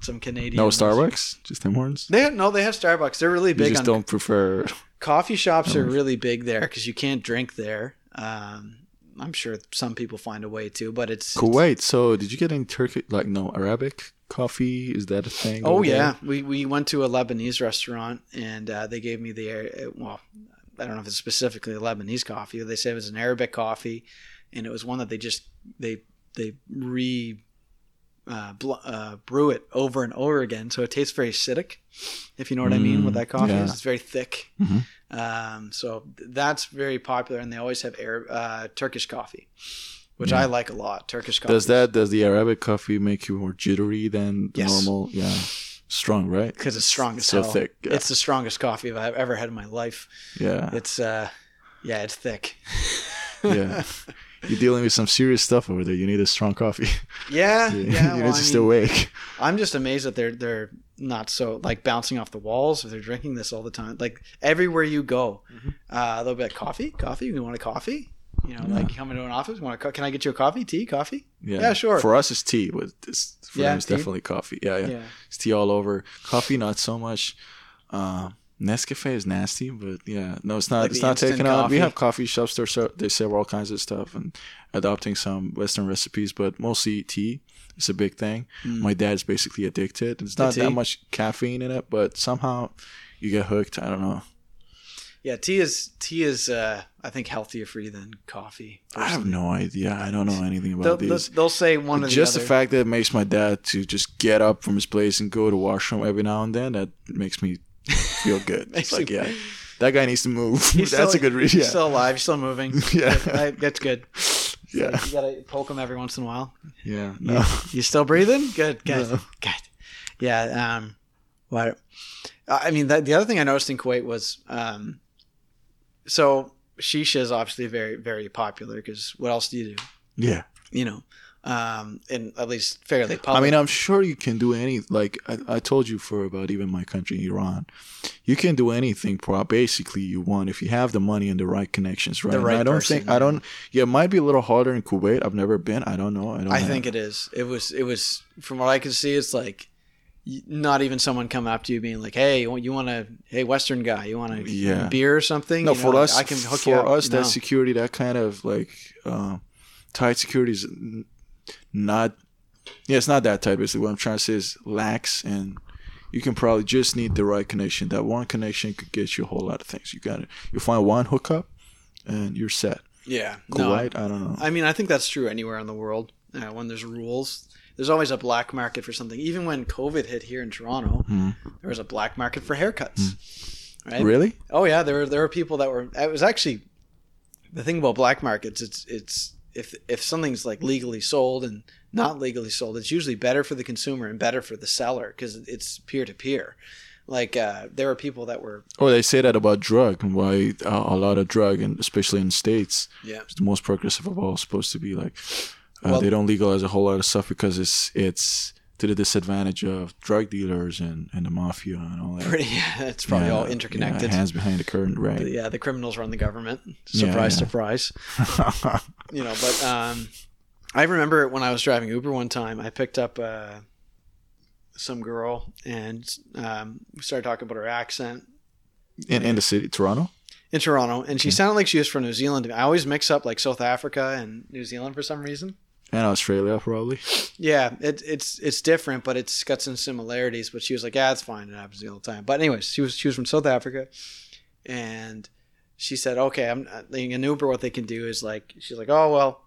Some Canadian. No Starbucks, just Tim Hortons. They no, they have Starbucks. They're really You big just on don't prefer. coffee shops. Are really big there because you can't drink there. Um, I'm sure some people find a way to, but it's Kuwait. So did you get any Turkish, like no Arabic coffee? Is that a thing? Oh there? yeah, we we went to a Lebanese restaurant and uh, they gave me the uh, well, I don't know if it's specifically a Lebanese coffee. They said it was an Arabic coffee, and it was one that they just they they re uh, bl- uh, brew it over and over again, so it tastes very acidic. If you know what I mean, with Mm, that coffee yeah. is, it's very thick. Mhm. Um, so th- that's very popular, and they always have Arab, uh, Turkish coffee, which Yeah. I like a lot. Turkish coffee Does that does the Arabic coffee make you more jittery than Yes. normal? Yeah, strong, right? because it's strong as so hell. thick. Yeah. It's the strongest coffee I've ever had in my life. yeah, It's uh, yeah, it's thick. Yeah. [laughs] You're dealing with some serious stuff over there. You need a strong coffee. [laughs] yeah, [laughs] you yeah. need well, to I stay mean, awake. I'm just amazed that they're they're not so like bouncing off the walls. If they're drinking this all the time, like everywhere you go, Mhm. uh, they'll be like, "Coffee, coffee. You want a coffee?" You know, Yeah. like you come into an office, want a co- can I get you a coffee, tea, coffee? Yeah. Yeah, sure. For us, it's tea. But this, for Yeah, them, it's tea. definitely coffee. Yeah, yeah, It's tea all over. Coffee, not so much. Uh, Nescafe is nasty, but yeah, no, it's not. Like it's not taken out. We have coffee shops. They serve, they serve all kinds of stuff and adopting some Western recipes, but mostly tea. It's a big thing. Mm. My dad's basically addicted. It's not that much caffeine in it, but somehow you get hooked. I don't know. Yeah, tea is tea is uh, I think healthier for you than coffee. I have no idea. I don't know anything about they'll, these. they'll say one the just other. the fact that it makes my dad to just get up from his place and go to washroom every now and then that makes me feel good. [laughs] It's like yeah, that guy needs to move. [laughs] That's still- a good reason. He's Yeah. still alive. He's still moving. [laughs] Yeah. That- that's good. Yeah. Like, you gotta poke him every once in a while. Yeah. No. you still breathing? Good, good, No. good. Yeah. Um, what? I mean, the, the other thing I noticed in Kuwait was, um, so shisha is obviously very, very popular because what else do you do? Yeah. You know, um, and at least fairly public. I mean, I'm sure you can do any. Like I, I told you for about even my country, Iran, you can do anything. Pro basically you want if you have the money and the right connections, right? The And right I don't person, think I don't. Yeah, it might be a little harder in Kuwait. I've never been. I don't know. I don't. I have- think it is. It was. It was. From what I can see, it's like not even someone coming up to you being like, "Hey, you want- a hey Western guy? You want a Yeah. beer or something?" No, You for know, us, I can hook for you up. For us, that security, that kind of like uh, tight security is not. Yeah, it's not that tight. Basically, what I'm trying to say is lax, and you can probably just need the right connection. That one connection could get you a whole lot of things. You got it. You find one hookup, and you're set. yeah, no, I don't know. I mean, I think that's true anywhere in the world. Uh, when there's rules, there's always a black market for something. Even when COVID hit here in Toronto, Hmm. there was a black market for haircuts. Right? Really? Oh yeah, there were there were people that were. It was actually the thing about black markets. It's it's if if something's like legally sold and not legally sold, it's usually better for the consumer and better for the seller because it's peer to peer. Like uh, there were people that were Oh, they say that about drug and why uh, a lot of drug, and especially in states, yeah it's the most progressive of all. Supposed to be like uh, Well- they don't legalize a whole lot of stuff because it's it's to the disadvantage of drug dealers and, and the mafia and all that. pretty. [laughs] yeah, it's probably Yeah, all yeah, interconnected. hands behind the curtain, right? yeah, the criminals run the government. Surprise, yeah. surprise. [laughs] You know, but um, I remember when I was driving Uber one time, I picked up uh, some girl and um, we started talking about her accent in in the city, Toronto. in Toronto, and she sounded like she was from New Zealand. I always mix up like South Africa and New Zealand for some reason. And Australia, probably. Yeah, it, it's it's different, but it's got some similarities. But she was like, "Yeah, it's fine. It happens all the time." But anyways, she was she was from South Africa, and she said, "Okay, I'm uh, like an Uber. What they can do is like, she's like, oh well,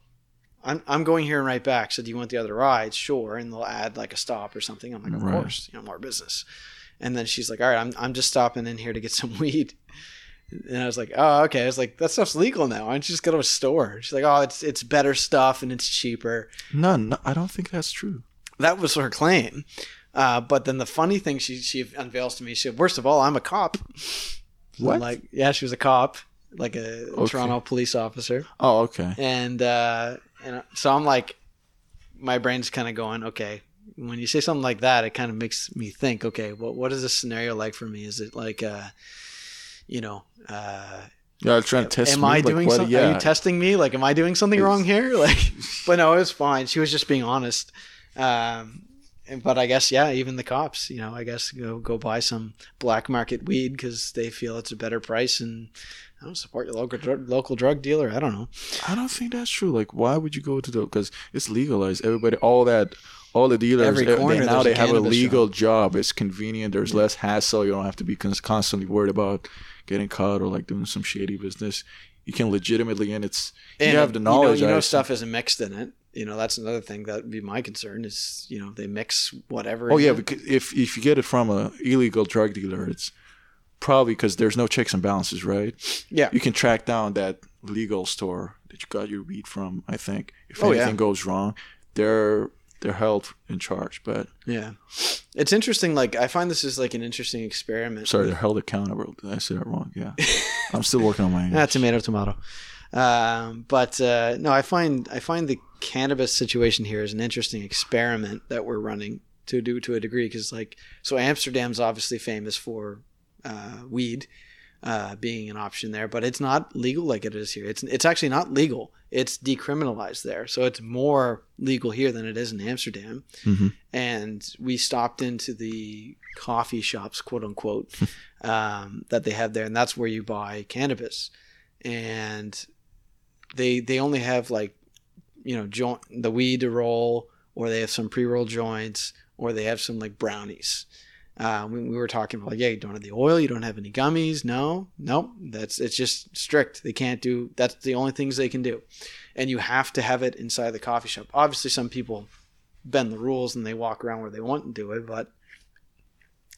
I'm I'm going here and right back. So do you want the other ride? Sure, and they'll add like a stop or something. I'm like, of Right. course, you know, more business. And then she's like, all right, I'm I'm just stopping in here to get [laughs] some weed. And I was like, oh, okay. I was like, that stuff's legal now. Why don't you just go to a store? She's like, oh, it's it's better stuff and it's cheaper No, no, I don't think that's true. that was her claim. Uh, but then the funny thing she she unveils to me, she said, "First of all, I'm a cop." What? I'm like, yeah, she was a cop, like a Okay. Toronto police officer, Oh, okay. and uh, and so I'm like, my brain's kind of going, okay. When you say something like that, it kind of makes me think, okay, what what is this scenario like for me? Is it like, uh, you know, uh, Yeah, trying to test. am me, I like, doing something? Yeah. Are you testing me? Like, am I doing something It's- wrong here? [laughs] Like, but no, it was fine. She was just being honest. Um, but I guess yeah, even the cops, you know, I guess go go buy some black market weed because they feel it's a better price and I don't support your local dr- local drug dealer. I don't know. I don't think that's true. Like, why would you go to the? Because it's legalized. Everybody, all that, all the dealers. Every corner they, now they have a legal job. It's convenient. There's less hassle. You don't have to be constantly worried about getting caught or like doing some shady business. You can legitimately, and it's you have the know- knowledge. You know, I stuff isn't mixed in it. You know, that's another thing that would be my concern is you know they mix whatever. Oh yeah, it. because if if you get it from a illegal drug dealer, it's probably because there's no checks and balances, right? yeah. You can track down that legal store that you got your weed from. I think if Oh, yeah. anything goes wrong, they're they're held in charge. But Yeah, it's interesting. Like I find this is like an interesting experiment. sorry, they're held accountable. Did I say that wrong? Yeah, [laughs] I'm still working on my English. Ah, tomato, tomato. Um, but uh, no, I find I find the cannabis situation here is an interesting experiment that we're running to do to a degree because like so Amsterdam's obviously famous for uh, weed uh, being an option there, but it's not legal like it is here. It's it's actually not legal. It's decriminalized there, so it's more legal here than it is in Amsterdam. Mhm. And we stopped into the coffee shops, quote unquote, [laughs] um, that they have there, and that's where you buy cannabis. And they they only have like you know joint the weed to roll, or they have some pre roll joints, or they have some like brownies. Uh, we, we were talking about like, yeah, you don't have the oil, you don't have any gummies. No, nope. That's it's just strict. They can't do. That's the only things they can do, and you have to have it inside the coffee shop. Obviously, some people bend the rules and they walk around where they want to do it, but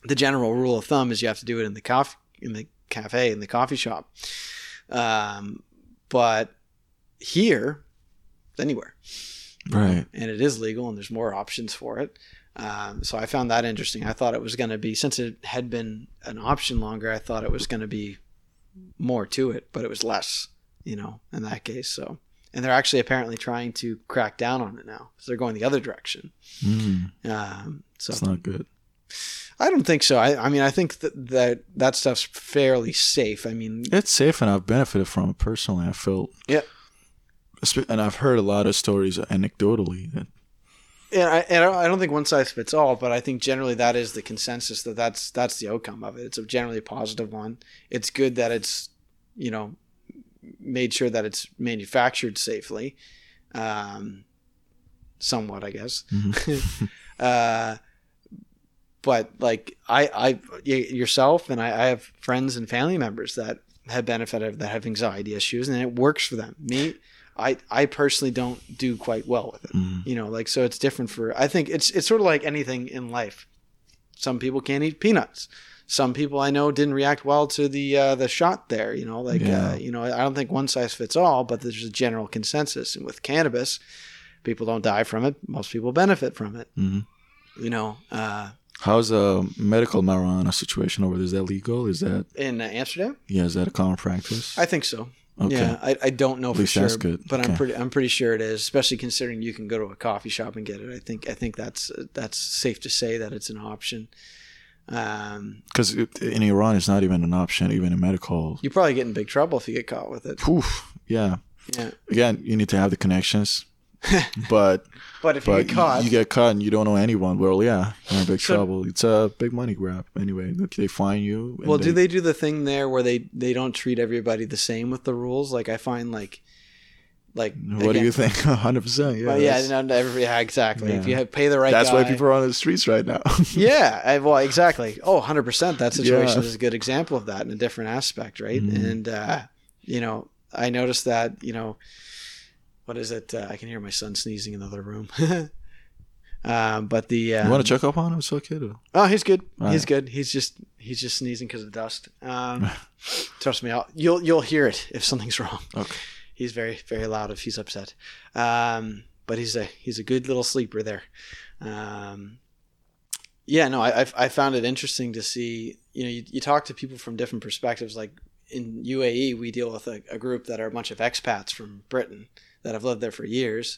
the general rule of thumb is you have to do it in the coffee in the cafe in the coffee shop. Um, but here, anywhere. Right. and it is legal and there's more options for it. Um, so I found that interesting. I thought it was going to be since it had been an option longer. I thought it was going to be more to it, but it was less. You know, in that case. So, and they're actually apparently trying to crack down on it now. So they're going the other direction. Mm, Um, so it's not good. I don't think so. I, I mean, I think that, that that stuff's fairly safe. I mean, It's safe, and I've benefited from it personally. I felt. Yeah. And I've heard a lot of stories anecdotally that and I, and I don't think one size fits all, but I think generally that is the consensus that that's that's the outcome of it. It's a generally positive one. It's good that it's you know made sure that it's manufactured safely, um, somewhat, I guess. [laughs] [laughs] uh, but like I, I yourself and I, I have friends and family members that have benefited that have anxiety issues, and it works for them. Me, I, I personally don't do quite well with it Mm, you know like so it's different for i think it's it's sort of like anything in life some people can't eat peanuts some people i know didn't react well to the uh, the shot there you know like Yeah. uh, you know i don't think one size fits all but there's a general consensus and with cannabis people don't die from it most people benefit from it mhm. you know uh, How's a medical marijuana situation over there? Is that legal? Is that in uh, amsterdam yeah? Is that a common practice? i think so Okay. Yeah, I, I don't know for sure, but I'm pretty I'm pretty sure it is. Especially considering you can go to a coffee shop and get it. I think I think that's that's safe to say that it's an option. Um, Because in Iran, it's not even an option, even in medical. you probably get in big trouble if you get caught with it. Poof. Yeah. Yeah, Again, you need to have the connections, [laughs] but [laughs] but if you get caught, you get caught and you don't know anyone. Well, yeah, you're in big So- trouble. It's a big money grab. Anyway, they fine you. well, do they do the thing there where they they don't treat everybody the same with the rules? Like I find like like What do you think? [laughs] Hundred percent. Yeah. Well, yeah, no, every, yeah, exactly. If you have, pay the right That's guy, why people are on the streets right now. yeah, I, well, exactly. Oh, 100%. That situation Yeah. is a good example of that in a different aspect, right? Mhm. And, uh, you know, I noticed that, you know, what is it? Uh, I can hear my son sneezing in the other room. um, [laughs] but the. Um, you want to check up on him? It's okay to. Oh, he's good. All he's right. good. He's just he's just sneezing because of dust. Um, [laughs] trust me, I'll, you'll you'll hear it if something's wrong. Okay. He's very very loud if he's upset. Um, but he's a he's a good little sleeper there. Um, yeah, no, I, I I found it interesting to see. You know, you, you talk to people from different perspectives. Like in UAE, we deal with a, a group that are a bunch of expats from Britain that I've lived there for years,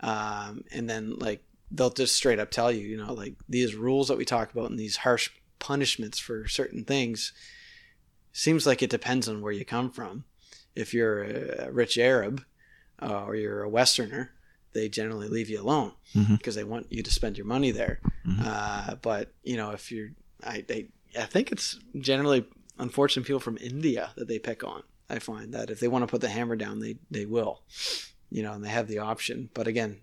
um, and then like they'll just straight up tell you, you know, like these rules that we talk about and these harsh punishments for certain things. Seems like it depends on where you come from. If you're a rich Arab uh, or you're a Westerner, they generally leave you alone Mhm. because they want you to spend your money there. Mhm. Uh, but you know, if you're, I, I, I think it's generally unfortunate people from India that they pick on. I find that if they want to put the hammer down, they they will, you know, and they have the option. But again,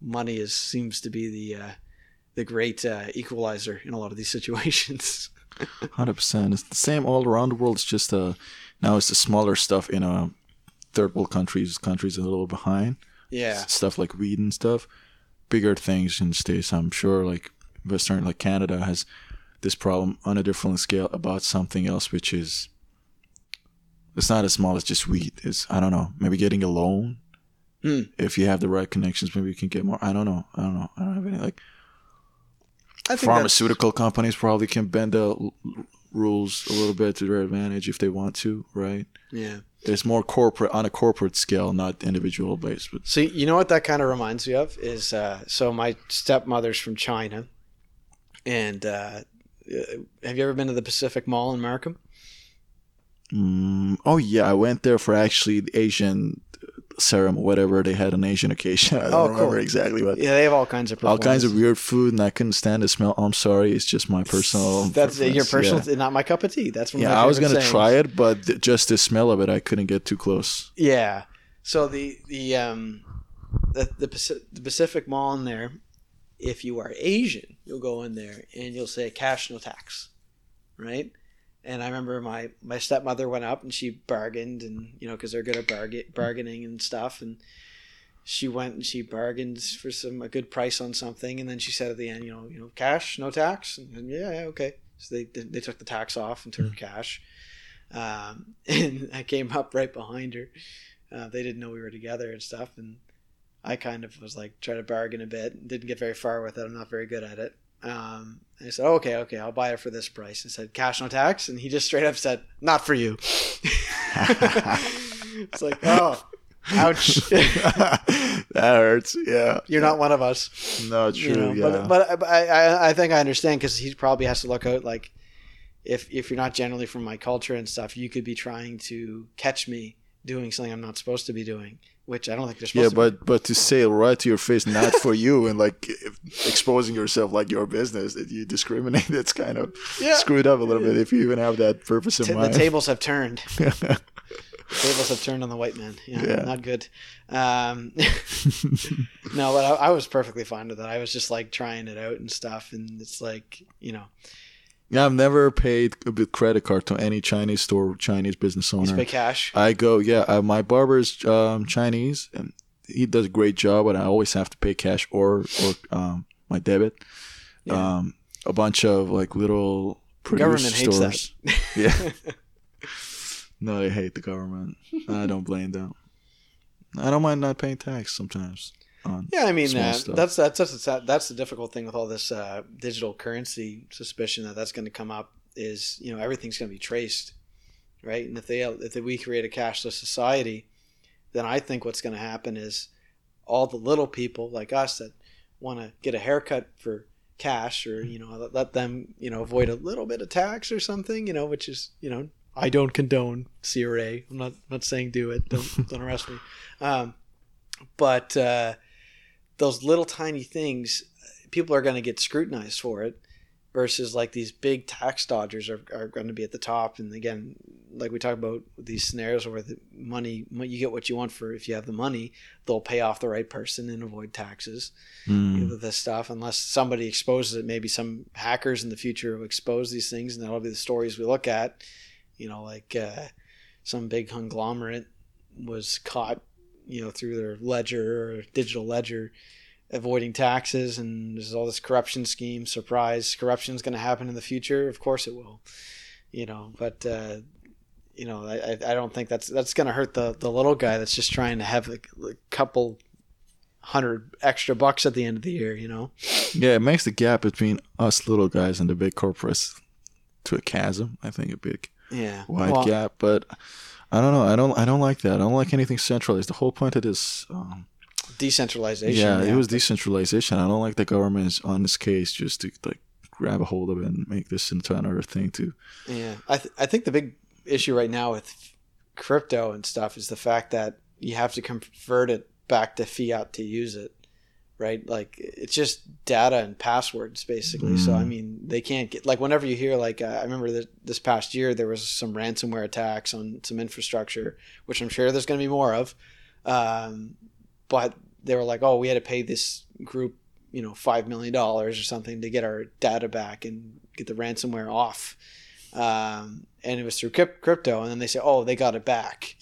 money is seems to be the uh, the great uh, equalizer in a lot of these [laughs] situations. Hundred percent. It's the same all around the world. It's just uh now it's the smaller stuff in uh third world countries. Countries a little behind. yeah, Stuff like weed and stuff. Bigger things in the states. I'm sure like Western like Canada has this problem on a different scale about something else, which is it's not as small as just weed. It's I don't know. Maybe getting a loan. Hmm. If you have the right connections, maybe you can get more. I don't know. I don't know. I don't have any like I think pharmaceutical companies probably can bend the l- rules a little bit to their advantage if they want to, right? Yeah. It's more corporate on a corporate scale, not individual based. But See, you know what that kind of reminds me of is uh, so my stepmother's from China, and uh, uh, have you ever been to the Pacific Mall in Markham? mm, oh yeah, I went there for actually the Asian ceremony, whatever they had an Asian occasion. [laughs] I don't Oh, remember cool. exactly, but Yeah, they have all kinds of all kinds of weird food, and I couldn't stand the smell. I'm sorry, it's just my personal. That's uh, your preference, personal, not my cup of tea. That's Yeah, one of yeah my I was gonna sayings. try it, but th- just the smell of it, I couldn't get too close. Yeah. So the the um the the Pacific, the Pacific Mall in there, if you are Asian, you'll go in there and you'll say cash no tax, right? And I remember my my stepmother went up and she bargained and you know because they're good at bargain, bargaining and stuff. And she went and she bargained for some a good price on something. And then she said at the end you know you know cash no tax? And, then, yeah, yeah okay. So they they took the tax off and took her cash. Um, [laughs] and I came up right behind her. Uh, they didn't know we were together and stuff. And I kind of was like try to bargain a bit. Didn't get very far with it. I'm not very good at it. Um, and I said, oh, okay, okay, I'll buy it for this price. And said, cash no tax. And he just straight up said, not for you. [laughs] it's like, oh, ouch. [laughs] that hurts. Yeah. You're not one of us. No, true. You know, yeah. But, but I, I, I think I understand because he probably has to look out like, if if you're not generally from my culture and stuff, you could be trying to catch me doing something I'm not supposed to be doing, which I don't think they're supposed yeah, to. but but to say it right to your face, not for you, and like exposing yourself like your business that you discriminate, [laughs] it's kind of Yeah. screwed up a little bit if you even have that purpose in T- the tables have turned. [laughs] The tables have turned on the white man. Yeah, Yeah. not good. Um, [laughs] no, but I, I was perfectly fine with that. I was just like trying it out and stuff, and it's like you know, yeah, I've never paid a credit card to any Chinese store, Chinese business you owner. pay cash. I go, yeah, uh, my barber's um, Chinese, and he does a great job, but I always have to pay cash or or um, my debit. Yeah. Um, a bunch of like little government stores. yeah. [laughs] [laughs] No, they hate the government. I don't blame them. I don't mind not paying tax sometimes. Yeah, I mean uh, that's that's that's the- that's the difficult thing with all this uh, digital currency suspicion that that's going to come up is you know everything's going to be traced, right? And if they if we create a cashless society, then I think what's going to happen is all the little people like us that want to get a haircut for cash or you know let, let them you know avoid a little bit of tax or something you know which is you know I don't condone CRA I'm not not saying do it. Don't don't arrest me. Um, but uh, those little tiny things people are going to get scrutinized for it versus like these big tax dodgers are, are going to be at the top. And again like we talk about these scenarios where the money you get what you want for if you have the money they'll pay off the right person and avoid taxes Mm. with this stuff unless somebody exposes it. Maybe some hackers in the future will expose these things and that'll be the stories we look at. You know like uh, some big conglomerate was caught you know through their ledger or digital ledger avoiding taxes and there's all this corruption scheme surprise corruption is going to happen in the future. Of course it will you know but uh, you know I, I I don't think that's that's going to hurt the the little guy that's just trying to have a, a couple hundred extra bucks at the end of the year you know? Yeah, it makes the gap between us little guys and the big corporates to a chasm. I think a big yeah. wide Well, gap, but I don't know. I don't. I don't like that. I don't like anything centralized. The whole point of this, um, decentralization yeah, it was decentralization. I don't like the government is on this case just to like grab a hold of it and make this into another thing too. Yeah, I th- I think the big issue right now with crypto and stuff is the fact that you have to convert it back to fiat to use it, right? Like it's just data and passwords basically. So I Mm. mean, they can't get like whenever you hear like uh, I remember that this past year there was some ransomware attacks on some infrastructure, which I'm sure there's going to be more of. Um, but they were like, oh, we had to pay this group, you know, five million dollars or something to get our data back and get the ransomware off. Um, and it was through crypto. And then they say, oh, they got it back.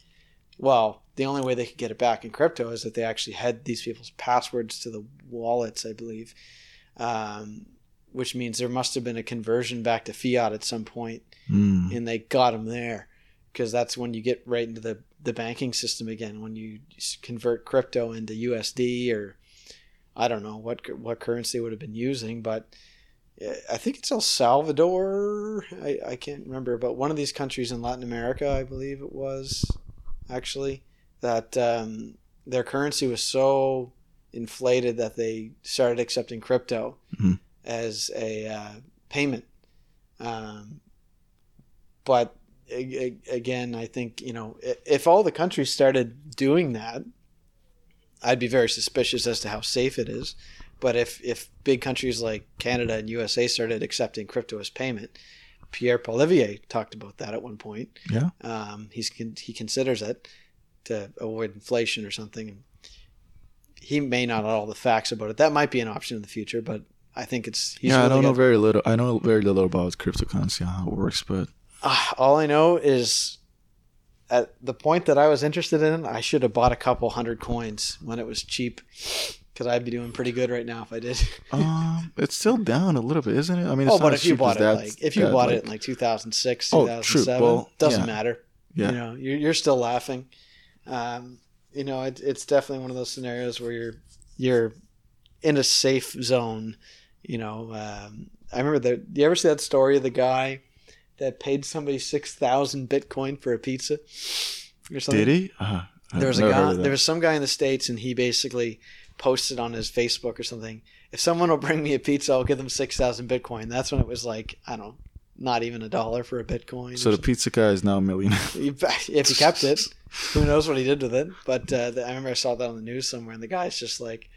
Well, the only way they could get it back in crypto is that they actually had these people's passwords to the wallets, I believe. Um, which means there must have been a conversion back to fiat at some point Mm. and they got them there because that's when you get right into the, the banking system again when you convert crypto into USD or I don't know what what currency they would have been using but uh, I think it's El Salvador I, I can't remember but one of these countries in Latin America I believe it was actually that um, their currency was so inflated that they started accepting crypto Mhm. as a uh, payment um, but a- a- again, I think you know if all the countries started doing that, I'd be very suspicious as to how safe it is. But if if big countries like Canada and USA started accepting crypto as payment, Pierre Poilievre talked about that at one point. Yeah. um, he's he considers it to avoid inflation or something. He may not know all the facts about it. That might be an option in the future, but I think it's he's yeah, I don't know very little. I know very little about cryptocurrency how it works, but Ah, all I know is at the point that I was interested in, I should have bought a couple hundred coins when it was cheap, because I'd be doing pretty good right now if I did. [laughs] um, it's still down a little bit, isn't it? I mean, it's oh, but if you bought it that- like if you that, bought like- it in like 2006, oh, 2007, Well, doesn't yeah. matter. Yeah. You know, you're, you're still laughing. Um, you know, it, it's definitely one of those scenarios where you're you're in a safe zone. You know, um, I remember the. You ever see that story of the guy that paid somebody six thousand Bitcoin for a pizza? Or something? Did he? Uh, There was a guy. There was some guy in the states, and he basically posted on his Facebook or something. If someone will bring me a pizza, I'll give them six thousand Bitcoin. That's when it was like I don't know, not even a dollar for a Bitcoin. So the pizza guy is now a millionaire. [laughs] if he kept it, who knows what he did with it? But uh, I remember I saw that on the news somewhere, and the guy's just like,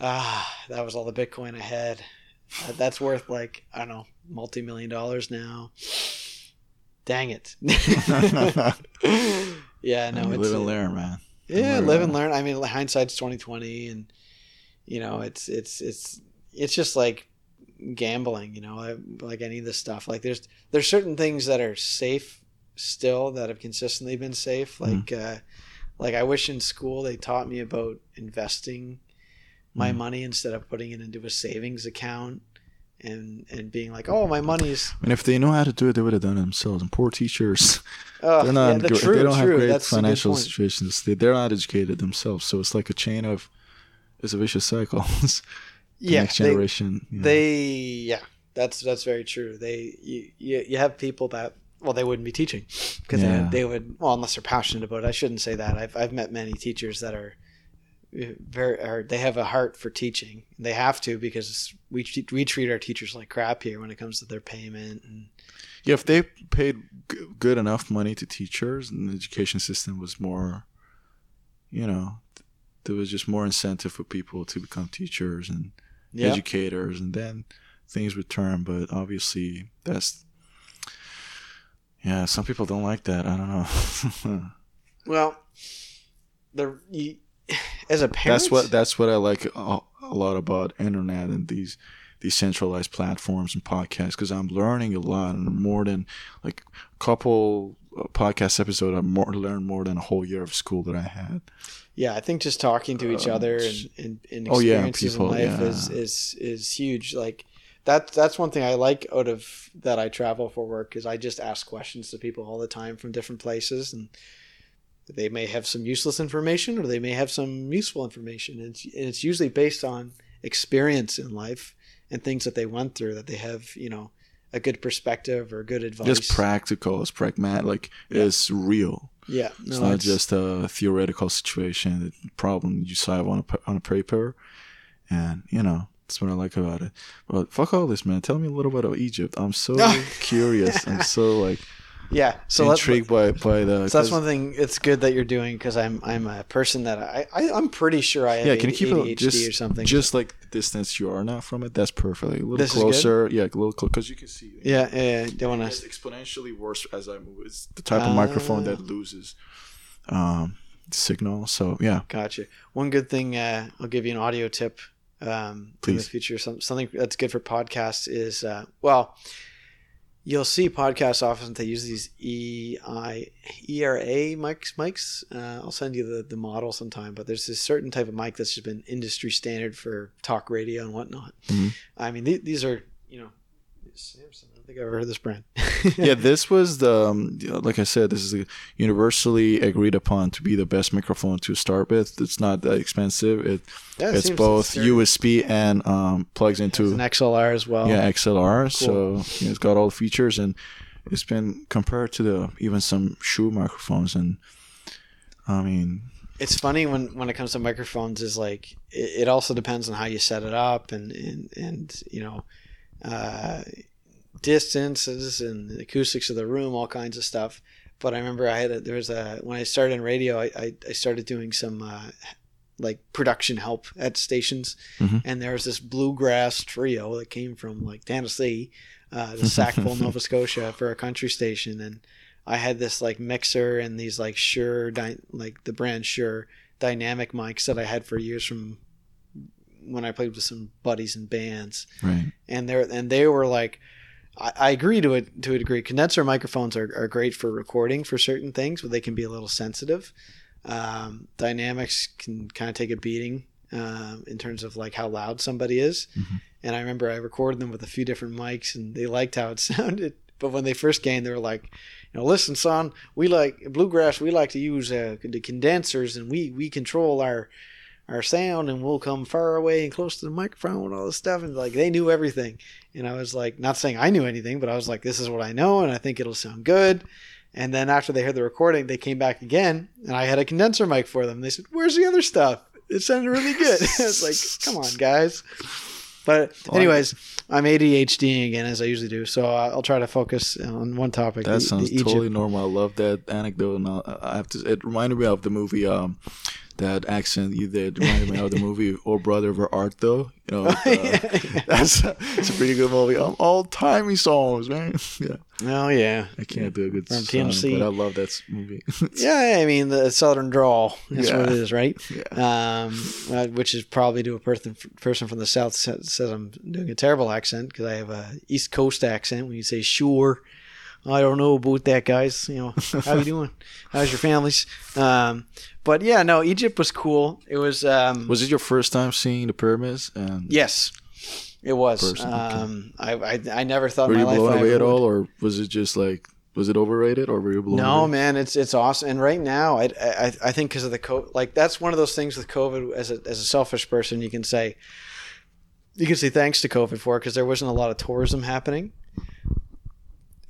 ah, that was all the Bitcoin I had. That's worth like I don't know, multi million dollars now. Dang it. [laughs] [laughs] yeah, no, it's live and learn, man. Yeah, learn, live and learn. I mean, hindsight's twenty twenty, and you know, it's it's it's it's just like gambling. You know, like any of this stuff. Like there's there's certain things that are safe still that have consistently been safe. Mhm. Like uh, like I wish in school they taught me about investing my Mhm. money instead of putting it into a savings account. And, and being like, oh, my money's And if they know how to do it, they would have done it themselves. And poor teachers, [laughs] oh, they're not. yeah, true, they don't have great That's financial situations. They, they're not educated themselves. So it's like a chain of. It's a vicious cycle. [laughs] the Yeah, next they- generation. you know. They yeah, that's that's very true. They you you, you have people that well they wouldn't be teaching because Yeah. they, they would well unless they're passionate about it. I shouldn't say that. I've I've met many teachers that are uh, very or they have a heart for teaching. They have to because we treat- we treat our teachers like crap here when it comes to their payment and Yeah, if they paid g- good enough money to teachers and the education system was more, you know, there was just more incentive for people to become teachers and yeah. educators, and then things would turn. But obviously, that's yeah. Some people don't like that. I don't know. [laughs] Well, the you, as a parent, [sighs] that's what that's what I like a, a lot about internet and these these centralized platforms and podcasts because I'm learning a lot and more than like a couple uh, podcast episodes I more learned more than a whole year of school that I had. Yeah, I think just talking to each Um, other and, and, and oh, yeah, people, in life yeah. is, is is huge. Like that that's one thing I like out of that I travel for work is I just ask questions to people all the time from different places and they may have some useless information or they may have some useful information and it's, and it's usually based on experience in life and things that they went through that they have you know a good perspective or good advice It's practical, it's pragmatic, like Yeah. it's real. yeah It's no, not just a theoretical situation, a problem you solve on a on a paper, and you know that's what I like about it. But fuck all this, man. Tell me a little bit about Egypt. I'm so [laughs] curious. I'm so like yeah so let- intrigued by by the. So that's one thing. It's good that you're doing because I'm I'm a person that I, I I'm pretty sure I have Yeah, can you keep ADHD it just or something. just like the distance you are now from it? That's perfectly a little This closer. Yeah, a little close because you can see. it. yeah, yeah. yeah. Don't want to exponentially worse as I move. It's the type of microphone Ah. that loses um, signal. So yeah, Gotcha. One good thing. Uh, I'll give you an audio tip. Um, in the Please. future, some, something that's good for podcasts is uh, well, you'll see podcasts often they use these E I ERA mics. Mics. Uh, I'll send you the the model sometime. But there's this certain type of mic that's just been industry standard for talk radio and whatnot. Mhm. I mean, th- these are you know Samsung. Think I've ever heard this brand. [laughs] yeah. This was the um, like I said. This is universally agreed upon to be the best microphone to start with. It's not that expensive. It Yeah, it it's both. USB and um, plugs into an XLR as well. yeah XLR. Cool. So you know, it's got all the features and it's been compared to the even some Shure microphones and I mean it's funny when when it comes to microphones is like it, it also depends on how you set it up and and, and you know uh, distances and the acoustics of the room all kinds of stuff but i remember i had a, there was a when i started in radio i, I, I started doing some uh, like production help at stations Mhm. and there was this bluegrass trio that came from like tennessee uh, to [laughs] sackville nova scotia for a country station and I had this like mixer and these like Shure, dy- like the brand Shure dynamic mics that I had for years from when I played with some buddies and bands. right And they and they were like, I, I agree to it to a degree. Condenser microphones are, are great for recording for certain things, but they can be a little sensitive. Um, dynamics can kind of take a beating um, in terms of like how loud somebody is. Mhm. And I remember I recorded them with a few different mics, and they liked how it [laughs] sounded. but when they first came, they were like, you know, listen, son, we like bluegrass. We like to use uh, the condensers, and we we control our our sound, and we'll come far away and close to the microphone and all this stuff. And like they knew everything, and I was like, not saying I knew anything, but I was like, this is what I know, and I think it'll sound good. And then after they heard the recording, they came back again, and I had a condenser mic for them. They said, "Where's the other stuff?" It sounded really good. [laughs] I was like, "Come on, guys." But anyways, I'm ADHD again as I usually do, so I'll try to focus on one topic. That the- sounds the totally normal. I love that anecdote. And I I have to. It reminded me of the movie. Um, that accent you did reminded me of the movie [laughs] "Oh Brother Where Art Thou." You know, [laughs] with, uh, that's it's a pretty good movie. Um, all timey songs, man. [laughs] yeah, Oh yeah, I can't do a good From song, TMC. but I love that movie. yeah. I mean, the Southern drawl is what it is right? yeah. Um, uh, which is probably to a person person from the South says I'm doing a terrible accent because I have a East Coast accent. When you say sure, I don't know about that, guys. You know, how you doing? [laughs] How's your families? Um, but yeah, no, Egypt was cool. It was. Um, Was it your first time seeing the pyramids? And yes, it was. Okay. Um, I, I I never thought were in you life blown away at would. all, or was it just like was it overrated, or were you blown No, away? man, it's it's awesome. And right now, I I, I think because of the co like that's one of those things with COVID. As a as a selfish person, you can say you can say thanks to COVID for because there wasn't a lot of tourism happening.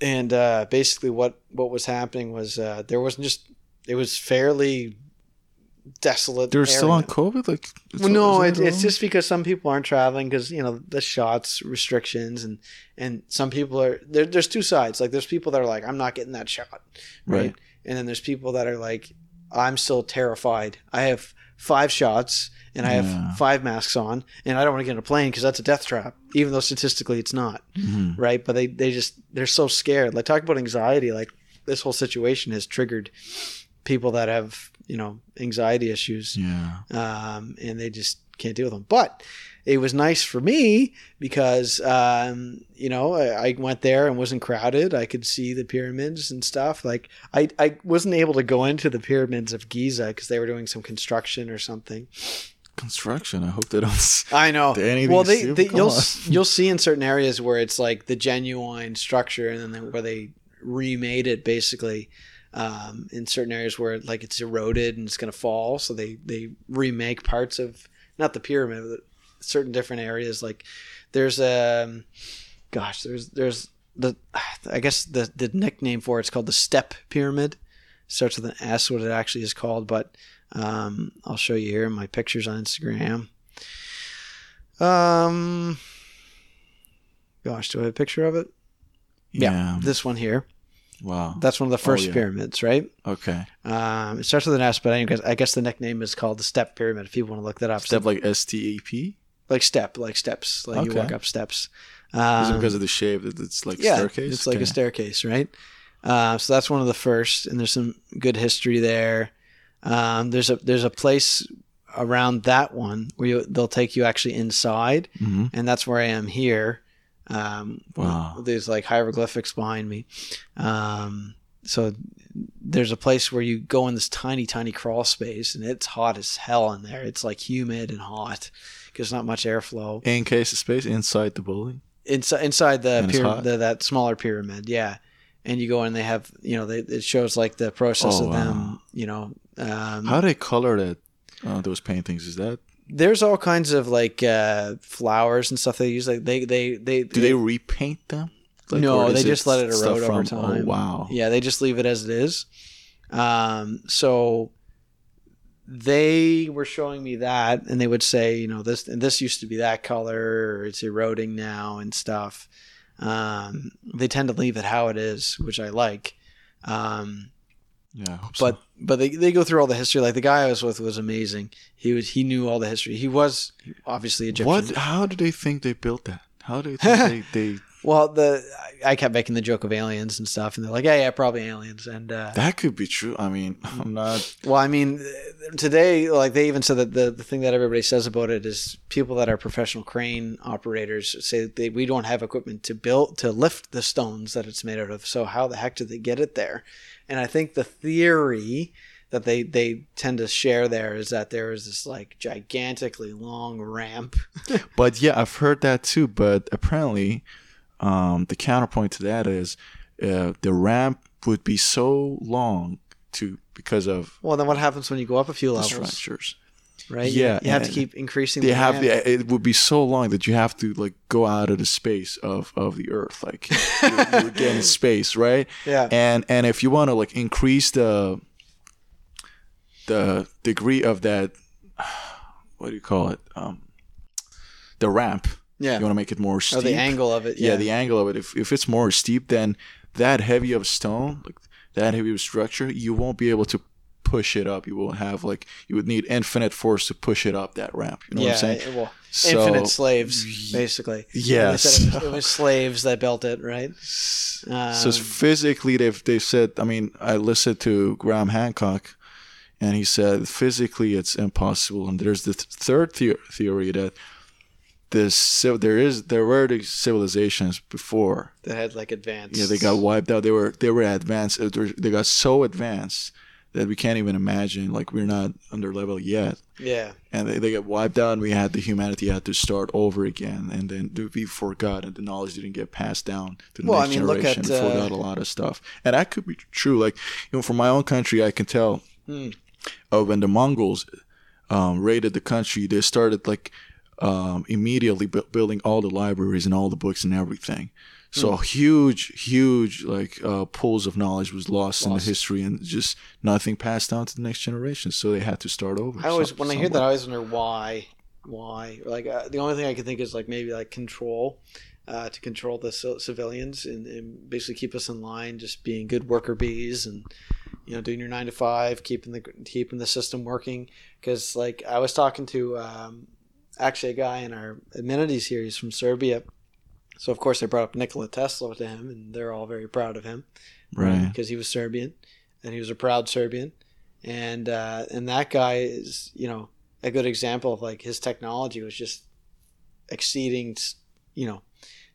And uh, basically, what what was happening was uh, there wasn't just it was fairly desolate. They're still on COVID. Like Well, no, it, it it's just because some people aren't traveling because you know the shots restrictions and and some people are there. There's two sides. Like there's people that are like, I'm not getting that shot, right? Right. And then there's people that are like, I'm still terrified. I have five shots and I Yeah. have five masks on, and I don't want to get in a plane because that's a death trap, even though statistically it's not, Mhm. right? But they they just they're so scared. Like talk about anxiety. Like this whole situation has triggered people that have you know anxiety issues Yeah. um, and they just can't deal with them. But it was nice for me because um, you know I, I went there and wasn't crowded. I could see the pyramids and stuff. Like I, I wasn't able to go into the pyramids of Giza because they were doing some construction or something. Construction. I hope they don't. I know. Anything Well, they, they you'll on. you'll see in certain areas where it's like the genuine structure, and then they, where they remade it basically. Um, in certain areas where like it's eroded and it's going to fall, so they they remake parts of not the pyramid, but certain different areas. Like there's a, gosh, there's there's the I guess the the nickname for it's called the Step Pyramid. Starts with an S, what it actually is called, but um, I'll show you here my pictures on Instagram. Um, gosh, do I have a picture of it? Yeah. This one here. Wow. That's one of the first yeah. pyramids, right? Okay. Um, it starts with an S, but I guess, I guess the nickname is called the Step Pyramid. If people want to look that up, Step like S T A P. like step, like steps, like you walk up steps. Is it Um, because of the shape that it's like yeah, staircase? it's like Okay. a staircase, right? Uh, so that's one of the first, and there's some good history there. Um, there's a there's a place around that one where you, they'll take you actually inside, Mhm. and that's where I am here. Um, Wow. There's like hieroglyphics behind me. Um, so there's a place where you go in this tiny, tiny crawl space, and it's hot as hell in there. It's like humid and hot because not much airflow In case of space inside the building. inside inside the, And it's pyra- the that smaller pyramid. Yeah, and you go in, they have you know they, it shows like the process Oh, of them. wow. You know, um, How do they color that? Uh, those paintings is that? there's all kinds of like uh, flowers and stuff they use. Like they they they Do they repaint them? Like, no, they just let it erode over from- time. Oh wow. Yeah, they just leave it as it is. Um, so they were showing me that, and they would say, you know, this and this used to be that color, or it's eroding now and stuff. Um, they tend to leave it how it is, which I like. Um, Yeah. I hope but so. but they, they go through all the history. Like the guy I was with was amazing. He was he knew all the history. He was obviously Egyptian. what? How do they think they built that? How do they [laughs] think they, they? Well, the I kept making the joke of aliens and stuff, and they're like, yeah, yeah, probably aliens. And uh, That could be true. I mean, [laughs] I'm not. Well, I mean, today, like they even said that the, the thing that everybody says about it is people that are professional crane operators say that they, we don't have equipment to build to lift the stones that it's made out of. So how the heck did they get it there? And I think the theory that they they tend to share there is that there is this like gigantically long ramp. [laughs] But yeah, I've heard that too. But apparently, um, the counterpoint to that is uh, the ramp would be so long to because of Well, then what happens when you go up a few levels? structures. Right? Yeah, You, have to keep increasing. They the have ramp. the, it would be so long that you have to like go out of the space of of the earth, like you, you would get in [laughs] space, right? yeah. and and if you want to like increase the the degree of that [sighs] what do you call it um the ramp yeah. you want to make it more steep Oh, the angle of it. yeah. Yeah. the angle of it if, if it's more steep then that heavy of stone like that heavy of structure you won't be able to push it up you will have like you would need infinite force to push it up that ramp you know yeah. what i'm saying Well, So- infinite slaves, basically. They yes It was, it was [laughs] slaves that built it, right? Um, so physically they've they've said i mean i listened to graham hancock and he said physically it's impossible and there's the th- third the- theory that this so there is there were civilizations before. That had like advanced. yeah they got wiped out. They were they were advanced. They got so advanced that we can't even imagine like we're not on their level yet. Yeah. and they, they got wiped out and we had the humanity had to start over again and then we forgot and the knowledge didn't get passed down to the Well, I next mean, look generation. at, and uh, forgot a lot of stuff. And that could be true. Like you know from my own country i can tell uh, when the mongols um, raided the country they started like um, immediately bu- building all the libraries and all the books and everything so Hmm. huge huge like uh, pools of knowledge was lost, in the history and just nothing passed down to the next generation so they had to start over I always, some- when I hear that, I always wonder why. Why? Like uh, the only thing I can think is like maybe like control, uh, to control the c- civilians and, and basically keep us in line, just being good worker bees and you know doing your nine to five, keeping the keeping the system working. Because like I was talking to um, actually a guy in our amenities here. He's from Serbia. So of course they brought up Nikola Tesla to him, and they're all very proud of him right because he was Serbian, and he was a proud Serbian, and uh, and that guy is you know a good example of like his technology was just exceeding you know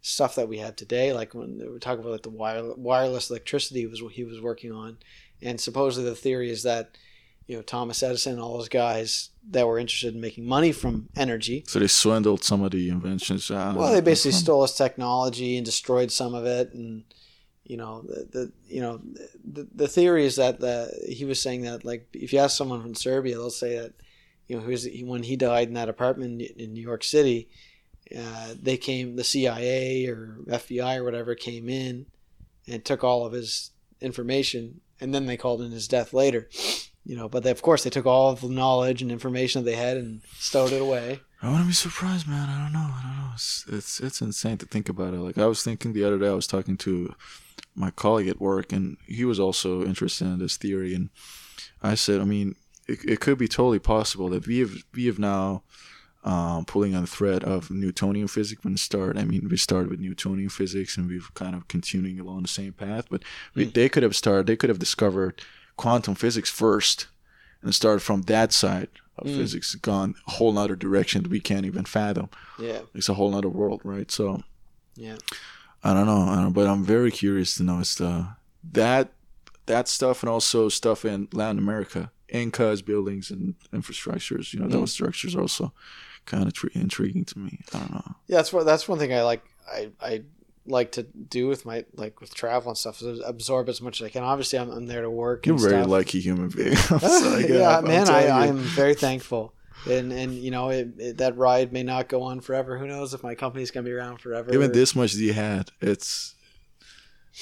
stuff that we have today. Like when we talk about like the wire, wireless electricity was what he was working on, and supposedly the theory is that you know Thomas Edison and all those guys that were interested in making money from energy So they swindled some of the inventions out. well, they basically stole his technology and destroyed some of it, and you know the, the you know the, the theory is that the he was saying that like if you ask someone from Serbia, they'll say that you know he was when he died in that apartment in, in New York City, uh, they came the CIA or FBI or whatever came in and took all of his information, and then they called in his death later. You know, but they, of course they took all the knowledge and information that they had and stowed it away. I wouldn't be surprised, man. I don't know. I don't know. It's, it's it's insane to think about it. Like I was thinking the other day, I was talking to my colleague at work, and he was also interested in this theory. And I said, I mean, it, it could be totally possible that we have we have now um, pulling on the thread of Newtonian physics when it started. I mean, we started with Newtonian physics, and we've kind of continuing along the same path. But we, they could have started. They could have discovered quantum physics first, and started from that side of Mm. physics, gone a whole nother direction that we can't even fathom. Yeah, It's a whole nother world, right? So yeah. I don't know, I don't know, but I'm very curious to know it's the that that stuff and also stuff in Latin America, Incas buildings and infrastructures. You know, Mm. those structures are also kind of tr- intriguing to me. I don't know. Yeah, that's what that's one thing I like. I I like to do with my like with travel and stuff is absorb as much as I can. Obviously, I'm, I'm there to work. You're a and very stuff. lucky human being. [laughs] I'm [laughs] sorry, yeah, I'm man, I, telling you. I'm very thankful. And and you know it, it, that ride may not go on forever. Who knows if my company's gonna be around forever? even this much that you had, it's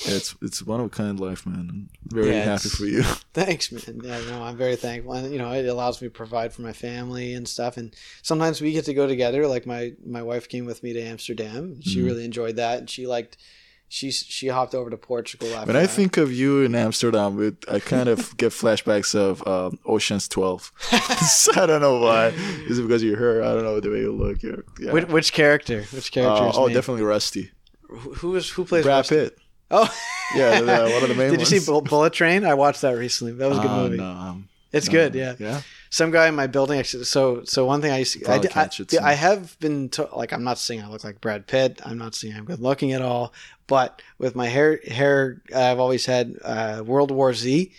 it's it's one of a kind life, man. I'm very Yeah, happy for you. [laughs] Thanks, man. Yeah, no, I'm very thankful, and you know, it allows me to provide for my family and stuff. And sometimes we get to go together. Like my my wife came with me to Amsterdam. She Mhm. really enjoyed that, and she liked. She she hopped over to Portugal after. When I that. think of you in Amsterdam, it, I kind of [laughs] get flashbacks of um, Ocean's Twelve. [laughs] I don't know why. Is it because you're her? I don't know the way you look. Yeah. which, which character? Which character? Uh, is oh, definitely Rusty. Who who is who plays Brad Rusty? Pitt. Oh, [laughs] Yeah, the- one of the main Did you see. Bull- Bullet Train? I watched that recently. That was a good Uh, movie. no, um, It's no, good. Yeah. Yeah. Some guy in my building actually. So so one thing I used to, I, I, it. I have been to, like I'm not saying I look like Brad Pitt. I'm not saying I'm good looking at all. But with my hair hair, I've always had uh, World War Z.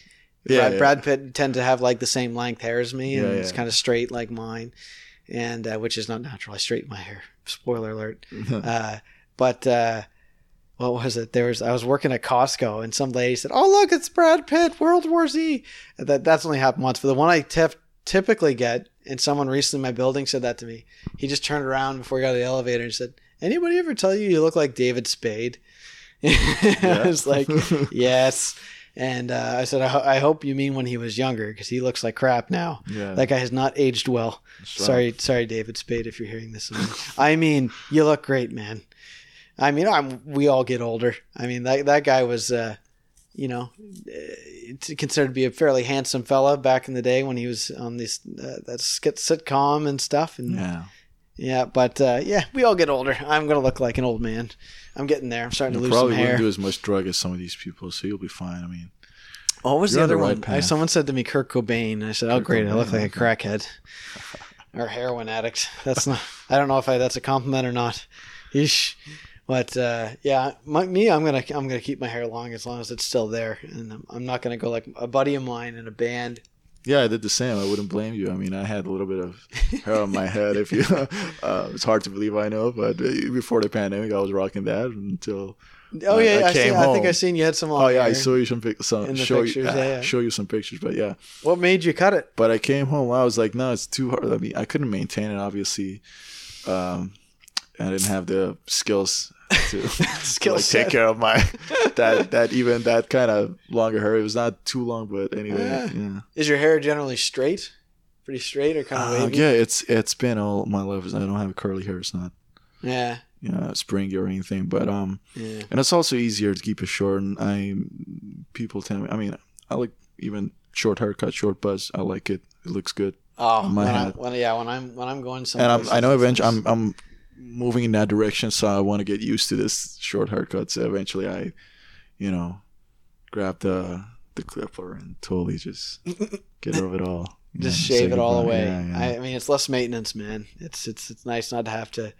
Yeah, Brad, yeah. Brad Pitt tend to have like the same length hair as me, and Yeah, it's kind of straight like mine, and uh, which is not natural. I straighten my hair. Spoiler alert. [laughs] Uh, but uh, what was it? There was I was working at Costco and some lady said, "Oh look, it's Brad Pitt, World War Z." That that's only happened once, but the one I tef- typically get, and someone recently in my building said that to me. He just turned around before he got to the elevator and said, "Anybody ever tell you you look like David Spade?" [laughs] I was like, [laughs] "Yes." And uh, I said, I, ho- I hope you mean when he was younger because he looks like crap now. Yeah. That guy has not aged well. Sorry, sorry, David Spade, if you're hearing this. I mean, you look great, man. I mean, I'm, we all get older. I mean, that that guy was, uh, you know, uh, considered to be a fairly handsome fella back in the day when he was on this uh, that skit sitcom and stuff. And Yeah. yeah, but uh, yeah, we all get older. I'm gonna look like an old man. I'm getting there. I'm starting You to lose some probably hair. wouldn't do as much drug as some of these people, so you'll be fine. I mean, what was the on the other right one? I, someone said to me Kurt Cobain. I said, "Oh, Kurt great! I look like a crackhead or heroin addict." That's not. I don't know if I, that's a compliment or not. Yeesh. But uh, yeah, my, me, I'm gonna I'm gonna keep my hair long as long as it's still there, and I'm, I'm not gonna go like a buddy of mine in a band. yeah, I did the same. I wouldn't blame you. I mean, I had a little bit of hair on my head. If you, [laughs] uh, it's hard to believe, I know, but uh, before the pandemic, I was rocking that until. Oh I- yeah, I I, see, I think I seen you had some. Long Oh yeah, I saw you some pic- some show pictures, you, [laughs] yeah, yeah. show you some pictures, but yeah. What made you cut it? But I came home. I was like, no, it's too hard. I mean, I couldn't maintain it. Obviously, um, I didn't have the skills to, [laughs] [laughs] Skill like, set. take care of my [laughs] that that even that kind of longer hair. It was not too long, but anyway, Yeah. yeah. Is your hair generally straight? Pretty straight or kind of Uh, yeah, it's it's been all my life. I don't have curly hair. It's not yeah, you know springy or anything. But um, yeah. and it's also easier to keep it short. And I people tell me. I mean, I like even short haircut, short buzz. I like it. It looks good. Oh, My when, I, when yeah, when I'm when I'm going somewhere. and I'm. I know eventually I'm I'm moving in that direction, so I want to get used to this short haircut. So eventually, I, you know, grab the the clipper and totally just [laughs] get rid of it all. just shave it all away. Yeah, yeah. I, mean, it's less maintenance, man. It's it's it's nice not to have to.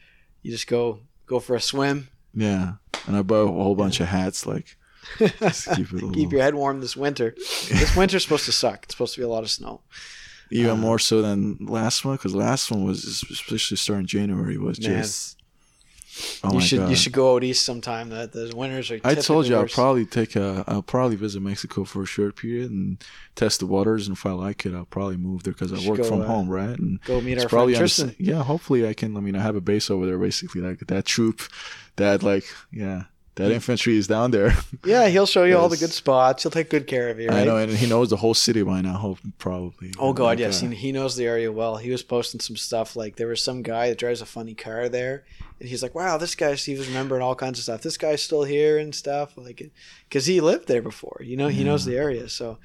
You just go go for a swim, yeah, and I bought a whole bunch of hats, like just keep it a [laughs] little, keep your head warm this winter. this winter's supposed to suck. It's supposed to be a lot of snow. Even uh, more so than last one because last one was especially starting January was just. Oh you my should god! you should go out east sometime. The the winters are. I told you I'll probably take a. I'll probably visit Mexico for a short period and test the waters. And if I like it, I'll probably move there because I work go, from uh, home, right? And go meet our friend Tristan. yeah. Hopefully, I can. I mean, I have a base over there, basically, like that troop, that like yeah, that infantry is down there. [laughs] Yeah, he'll show you all the good spots. He'll take good care of you. Right? I know, and he knows the whole city by now. Probably. Oh God, Like, yes, he, knows the area well. He was posting some stuff like there was some guy that drives a funny car there, and he's like, "Wow, this guy." He was remembering all kinds of stuff. This guy's still here and stuff, like, because he lived there before. You know, he knows the area, so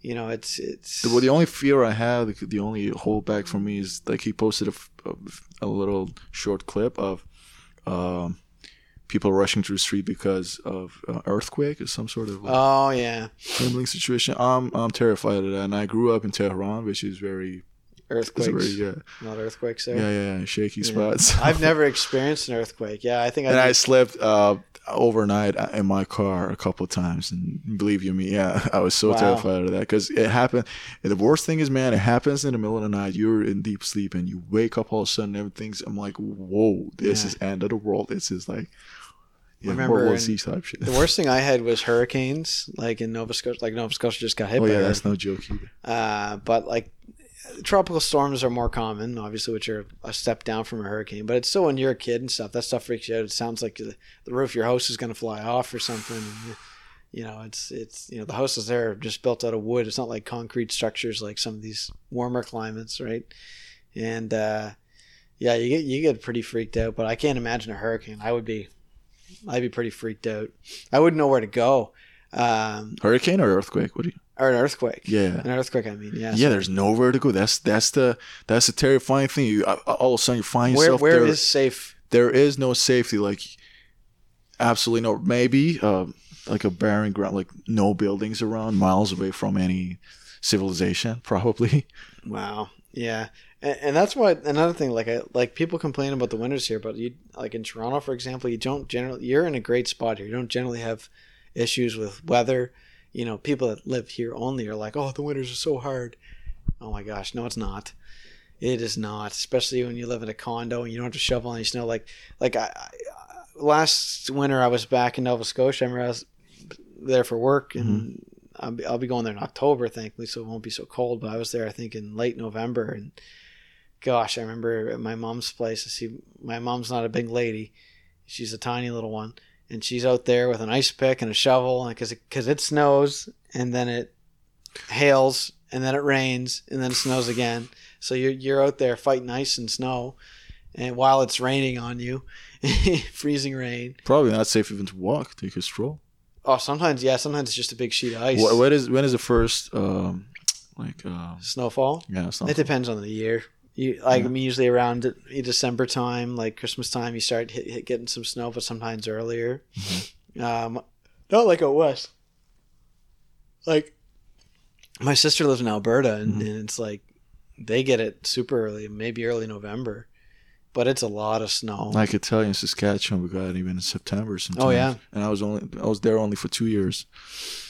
you know it's it's. The, well, the only fear I have, the, the only holdback for me is like he posted a, a little short clip of um, people rushing through the street because of uh, earthquake or some sort of like, oh yeah, trembling situation. I'm I'm terrified of that, and I grew up in Tehran, which is very, earthquakes, very yeah, not earthquakes there. yeah, yeah, yeah, shaky Yeah. spots. [laughs] I've never [laughs] experienced an earthquake. Yeah, I think and I. I slept uh, overnight in my car a couple of times, and believe you me, yeah, [laughs] I was so Wow. terrified of that because it happened. And the worst thing is, man, it happens in the middle of the night. You're in deep sleep, and you wake up all of a sudden. Everything's. I'm like, whoa, this Yeah. is end of the world. This is like, yeah, Remember World War type shit. the worst thing I had was hurricanes, like in Nova Scotia. Like Nova Scotia just got hit Oh by yeah, that's no joke either. Uh, but like tropical storms are more common, obviously, which are a step down from a hurricane. But it's still when you're a kid and stuff, that stuff freaks you out. It sounds like the, the roof of your house is going to fly off or something. And, you know, it's it's you know the houses there are just built out of wood. It's not like concrete structures like some of these warmer climates, right? And uh, yeah, you get you get pretty freaked out. But I can't imagine a hurricane. I would be, I'd be pretty freaked out. I wouldn't know where to go. Um, Hurricane or earthquake? What do you? or an earthquake. Yeah. An earthquake, I mean, yeah. Yeah, there's nowhere to go. That's that's the that's the terrifying thing. You all of a sudden you find where yourself where there. is safe? there is no safety like absolutely no maybe uh, like a barren ground like no buildings around miles away from any civilization probably [laughs] Wow. Yeah. And, and that's why another thing like I, like people complain about the winters here, but you like in Toronto for example, you don't generally you're in a great spot here. You don't generally have issues with weather. You know, people that live here only are like, "Oh, the winters are so hard." Oh my gosh, no it's not. It is not, especially when you live in a condo and you don't have to shovel any snow like like I, I last winter I was back in Nova Scotia. I remember I was there for work, and Mm-hmm. I'll, be, I'll be going there in October, thankfully, so it won't be so cold. But I was there, I think, in late November, and gosh, I remember at my mom's place. I see my mom's not a big lady; she's a tiny little one, and she's out there with an ice pick and a shovel, because because it snows, and then it hails, and then it rains, and then it snows again. So you're you're out there fighting ice and snow, and while it's raining on you, [laughs] freezing rain. Probably not safe even to walk. Take a stroll. Oh, sometimes yeah, sometimes it's just a big sheet of ice. What, what is when is the first um like um Snowfall. yeah not It depends on the year. You like Yeah. I mean, usually around December time, like Christmas time, you start hit, hit getting some snow, but sometimes earlier. Mm-hmm. Um, not like it was. Like my sister lives in Alberta, and, Mhm. and it's like they get it super early, maybe early November, but it's a lot of snow. I could tell you in Saskatchewan we got it even in September sometimes. Oh, yeah? and I was only I was there only for two years.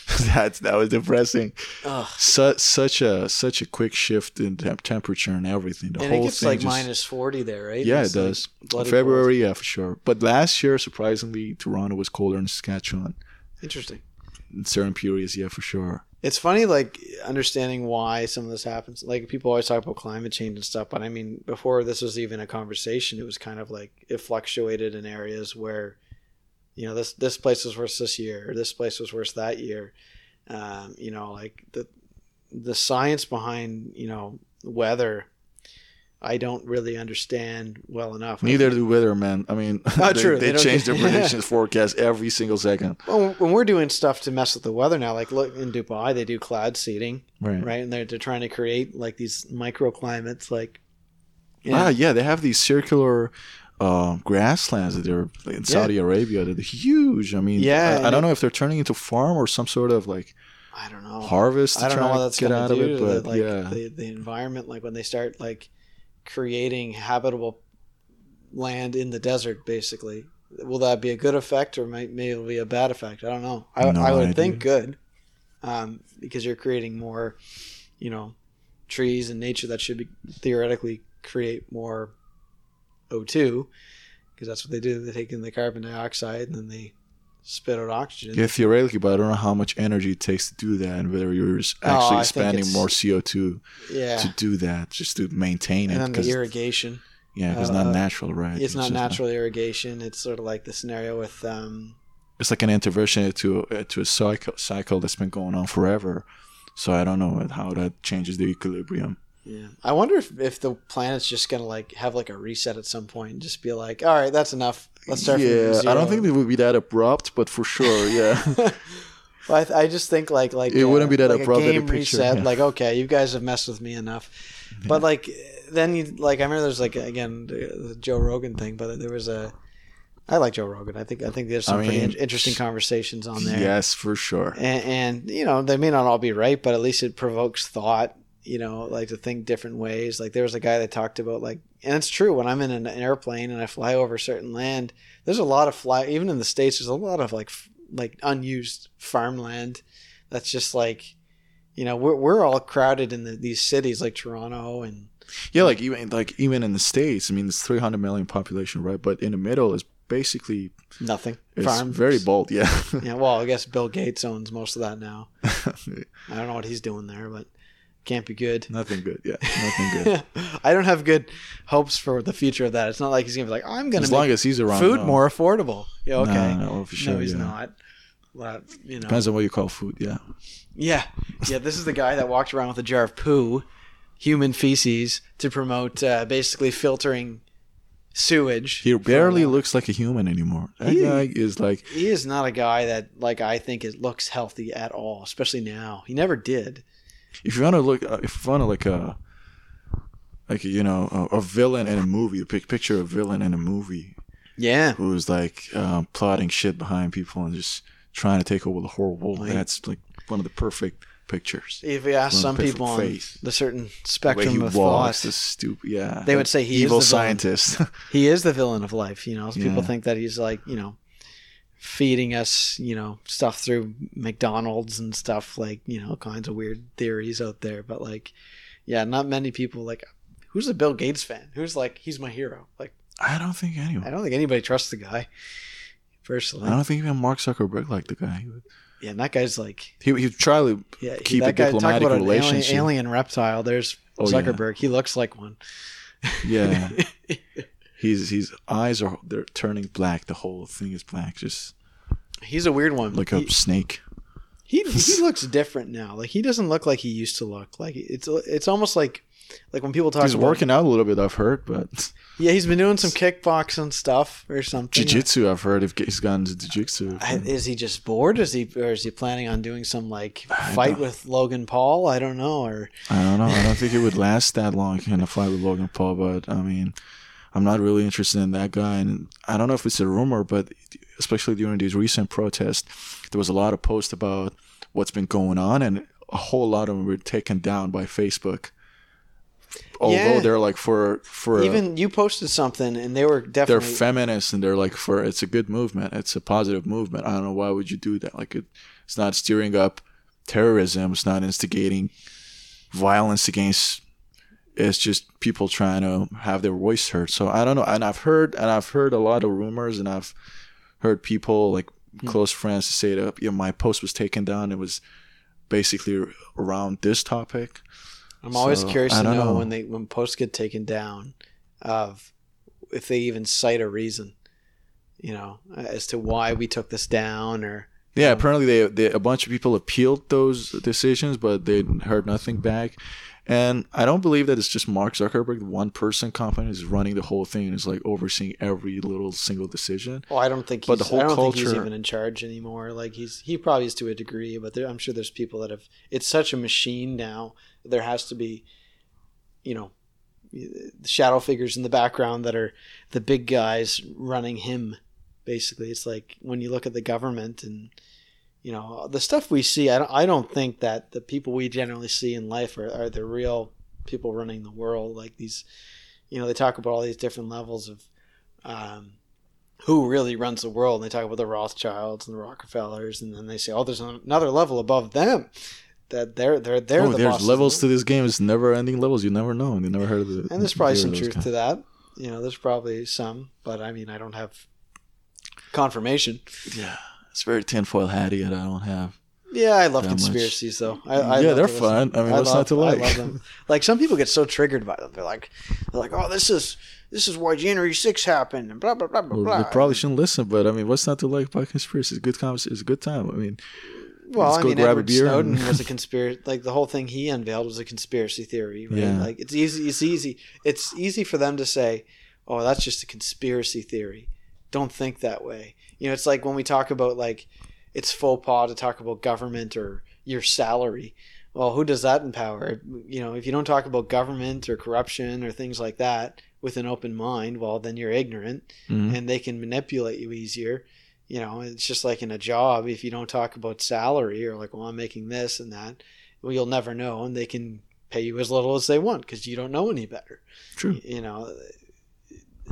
[laughs] That's that was depressing. Ugh. Such such a such a quick shift in temp- temperature and everything. The and it whole gets thing like just, minus forty there, right? Yeah, It's it does. bloody February, yeah, for sure. But last year, surprisingly, Toronto was colder than Saskatchewan. Interesting. In certain periods, yeah, for sure. It's funny, like understanding why some of this happens. Like people always talk about climate change and stuff, but I mean, before this was even a conversation, it was kind of like it fluctuated in areas where, you know, this this place was worse this year, or this place was worse that year. Um, you know, like the the science behind you know weather, I don't really understand well enough. Neither do weathermen. I mean, [laughs] Oh, they, true. they, They change their [laughs] predictions forecast every single second. Well, when we're doing stuff to mess with the weather now, like look in Dubai, they do cloud seeding, Right. right? And they're they're trying to create like these microclimates, like Ah, yeah, they have these circular uh, grasslands that they're in Saudi Arabia. They're huge. I mean, Yeah, I, I don't know if they're turning into farm or some sort of like I don't know. harvest I don't know what that's get going out to of do it, to the, but like yeah, the, the environment. Like when they start like creating habitable land in the desert, basically. Will that be a good effect or might maybe it'll be a bad effect? I don't know. I, No I would idea. think good, um, because you're creating more, you know, trees and nature that should be theoretically create more O2, because that's what they do. They take in the carbon dioxide and then they spit out oxygen. yeah, theoretically, but I don't know how much energy it takes to do that, and whether you're Oh, actually I expanding more CO two yeah. to do that, just to maintain it. And the irrigation. yeah, it's uh, not natural, right? It's not just natural irrigation. It's sort of like the scenario with um, it's like an intervention to uh, to a cycle cycle that's been going on forever. So I don't know how that changes the equilibrium. Yeah. I wonder if, if the planet's just gonna like have like a reset at some point and just be like, all right, that's enough. Let's start. yeah, I don't think it would be that abrupt, but for sure, yeah. [laughs] well, I, th- I just think like like It wouldn't be that like abrupt A game picture- reset. yeah. Like okay, you guys have messed with me enough. But like then you like I remember there's like again the, the Joe Rogan thing, but there was a. I like Joe Rogan. I think I think there's some I pretty mean, in- interesting conversations on there. yes, for sure. and, and you know they may not all be right but at least it provokes thought you know like to think different ways like there was a guy that talked about like and it's true when i'm in an airplane and i fly over certain land there's a lot of fly even in the states there's a lot of like f- like unused farmland that's just like you know we're, we're all crowded in the, these cities like toronto and Yeah, like even like even in the states, I mean, it's 300 million population, right? But in the middle is basically nothing it's farm very bold. Yeah, yeah well i guess bill gates owns most of that now [laughs] i don't know what he's doing there but can't be good nothing good. Yeah, [laughs] nothing good. I don't have good hopes for the future of that. It's not like he's gonna be like, I'm gonna As long as he's around, food no. more affordable. Yeah, okay. No, no, for sure. no, he's yeah. not. Well, you know. Depends on what you call food. Yeah. Yeah, yeah. This is the guy that walked around with a jar of poo, human feces, to promote uh, basically filtering sewage. He barely water. looks like a human anymore. That He- guy is like He is not a guy that like I think it looks healthy at all, especially now. He never did. If you want to look, uh, if you want to like a like you know a, a villain in a movie, pic- picture of a villain in a movie Yeah. who's like um, plotting shit behind people and just trying to take over the whole world. Right. That's like one of the perfect pictures. If you ask some people on face. the certain The spectrum he of walks, thought, the stupid, yeah. They would say he is the scientist. [laughs] he is the villain of life. You know, people Yeah. think that he's like, you know, feeding us, you know, stuff through McDonald's and stuff like, you know, kinds of weird theories out there. But like, yeah, not many people like. Who's a Bill Gates fan? Who's like, he's my hero? Like, I don't think anyone. I don't think anybody trusts the guy. personally. I don't think even Mark Zuckerberg liked the guy. Yeah, and that guy's like he, he'd try to yeah, Keep a that guy, talk diplomatic about an alien, relationship. alien reptile. There's Oh, yeah. Zuckerberg. He looks like one. yeah. [laughs] His his eyes are they're turning black. The whole thing is black, just He's a weird one. like a he, snake. he he [laughs] looks different now. Like he doesn't look like he used to look. Like it's it's almost like like when people talk He's about working out a little bit. I've heard, but [laughs] yeah, he's been doing some kickboxing stuff or something. jiu-jitsu. I've heard if he's gotten to jiu-jitsu. Is he just bored? Is he or is he planning on doing some like fight with Logan Paul? I don't know. Or I don't know. I don't think it would last that long [laughs] in a fight with Logan Paul. But I mean, I'm not really interested in that guy. And I don't know if it's a rumor, but especially during these recent protests, there was a lot of posts about what's been going on, and a whole lot of them were taken down by Facebook. Although Yeah. they're like for for even you posted something and they were definitely they're feminists and they're like for it's a good movement it's a positive movement i don't know why would you do that like it, it's not steering up terrorism it's not instigating violence against it's just people trying to have their voice heard. So i don't know. And i've heard and i've heard a lot of rumors and i've heard people like hmm. close friends say that yeah my post was taken down. It was basically around this topic. I'm always So, curious to know, know. when they when posts get taken down, of if they even cite a reason, you know, as to why we took this down, or Yeah, apparently they, they a bunch of people appealed those decisions, but they heard nothing back. And I don't believe that it's just Mark Zuckerberg, the one person company, is running the whole thing and is like overseeing every little single decision. well, I don't think. He's, But the whole I don't think he's even in charge anymore. Like he's he probably is to a degree, but there, I'm sure there's people that have. It's such a machine now. There has to be, you know, the shadow figures in the background that are the big guys running him. Basically, it's like when you look at the government and you know the stuff we see. I don't, I don't think that the people we generally see in life are, are the real people running the world. Like these, you know, they talk about all these different levels of. Um, who really runs the world. And they talk about the Rothschilds and the Rockefellers, and then they say, "Oh, there's another level above them that they're they're they're oh, the there's levels to this game. It's never ending levels. You never know. And you never heard of it. world." And there's probably some truth to that. You know, there's probably some, but I mean, I don't have confirmation. Yeah, it's very tinfoil hatty, and I don't have. Yeah, I love That much. conspiracies, though. I, I yeah, they're fun. I mean, what's love, not to like? I love them. [laughs] Like some people get so triggered by them. They're like, they're like, "Oh, this is this is why January 6th happened," and blah blah blah blah Well, blah. they probably shouldn't listen, but I mean, what's not to like about conspiracies? A good conversation. It's a good time. I mean, Well, Let's I go mean, grab a Edward Snowden and- was a [laughs] conspiracy. Like the whole thing he unveiled was a conspiracy theory, right? Yeah. Like it's easy. It's easy. It's easy for them to say, "Oh, that's just a conspiracy theory." Don't think that way. You know, it's like when we talk about like it's faux pas to talk about government or your salary. Well, who does that empower? You know, if you don't talk about government or corruption or things like that with an open mind, well, then you're ignorant mhm. and they can manipulate you easier. You know, it's just like in a job. If you don't talk about salary or like, well, I'm making this and that, well, you'll never know, and they can pay you as little as they want because you don't know any better. true. You know,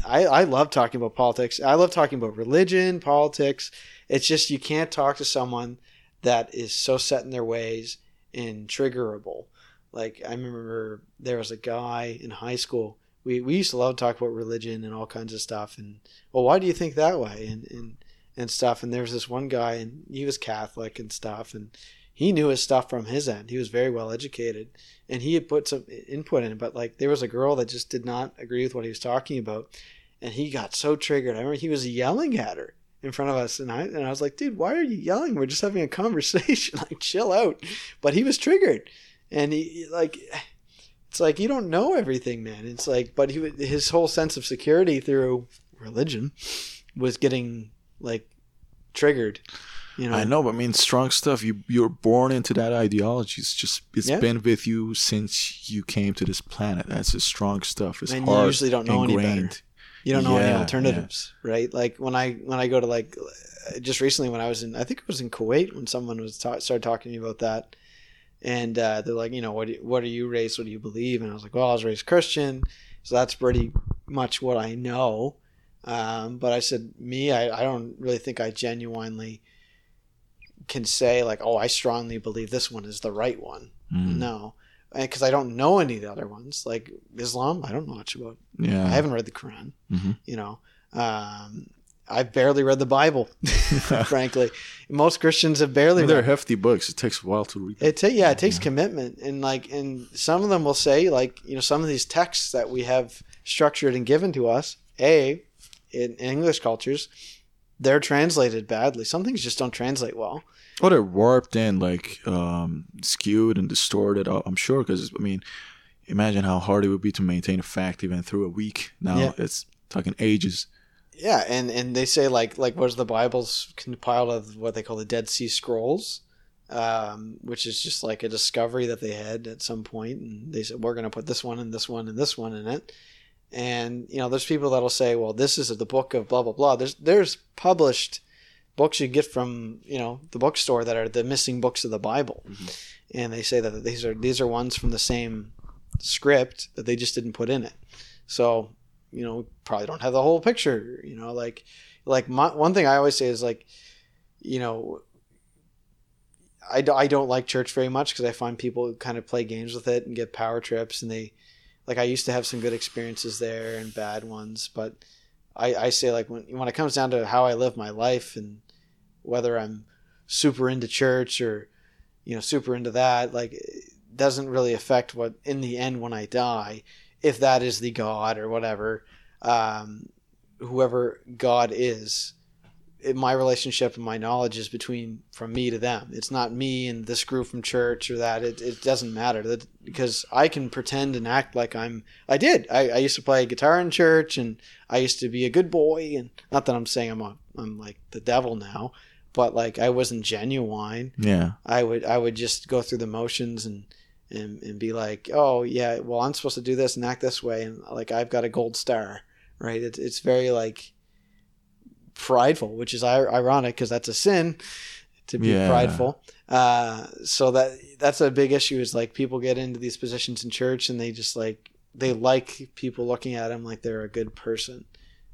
I I love talking about politics. I love talking about religion, politics. It's just you can't talk to someone that is so set in their ways and triggerable. Like I remember there was a guy in high school. We we used to love to talk about religion and all kinds of stuff. And well, why do you think that way? And and and stuff. And there was this one guy, and he was Catholic and stuff, and he knew his stuff from his end. He was very well educated, and he had put some input in. But like, there was a girl that just did not agree with what he was talking about, and he got so triggered. I remember he was yelling at her in front of us, and I and I was like, "Dude, why are you yelling? We're just having a [laughs] conversation. like, chill out." But he was triggered, and he like. It's like you don't know everything, man. It's like, but he his whole sense of security through religion was getting like triggered. You know, I know, but I mean, strong stuff. You you're born into that ideology. It's just it's Yeah. been with you since you came to this planet. That's the strong stuff. It's And you usually don't know any better. you don't know any Yeah, alternatives, right? Like when I when I go to like just recently when I was in I think it was in Kuwait when someone was ta- started talking to me about that, and uh, they're like, you know, what what are you raised? What do you believe? And I was like, well, I was raised Christian, so that's pretty much what I know. Um, but I said, me, I, I don't really think I genuinely can say like, oh, I strongly believe this one is the right one. Mm. No, because I don't know any of the other ones. Like Islam, I don't know much about. Yeah, I haven't read the Quran Mhm. you know um, I've barely read the Bible, [laughs] frankly. Most Christians have barely. They're read. hefty books. It takes a while to read. It ta- yeah, it takes commitment, and like, and some of them will say, like, you know, some of these texts that we have structured and given to us, a, in English cultures, they're translated badly. Some things just don't translate well. Oh, they're warped and like um, skewed and distorted. uh, I'm sure because I mean, imagine how hard it would be to maintain a fact even through a week. Now Yeah. it's talking ages. Yeah, and and they say like like was the Bible's compiled of what they call the Dead Sea Scrolls, um, which is just like a discovery that they had at some point, and they said we're going to put this one and this one and this one in it. And you know, there's people that'll say, well, this is the book of blah blah blah. There's there's published books you get from you know the bookstore that are the missing books of the Bible, mm-hmm. and they say that these are these are ones from the same script that they just didn't put in it. So you know probably don't have the whole picture you know like like my, one thing i always say is like you know I, I don't like church very much because i find people kind of play games with it and get power trips and they like i used to have some good experiences there and bad ones but i, I say like when, when it comes down to how i live my life and whether i'm super into church or you know super into that like it doesn't really affect what in the end when i die if that is the God or whatever, um, whoever God is, it, my relationship and my knowledge is between from me to them. It's not me and this group from church or that. It, it doesn't matter that because I can pretend and act like I'm. I did. I, I used to play guitar in church and I used to be a good boy. And not that I'm saying I'm a, I'm like the devil now, but like I wasn't genuine. Yeah. I would I would just go through the motions and and and be like, oh yeah, well I'm supposed to do this and act this way, and like I've got a gold star, right? It's it's very like prideful, which is ironic because that's a sin to be Yeah. prideful. Uh, so that that's a big issue. Is like people get into these positions in church and they just like they like people looking at them like they're a good person.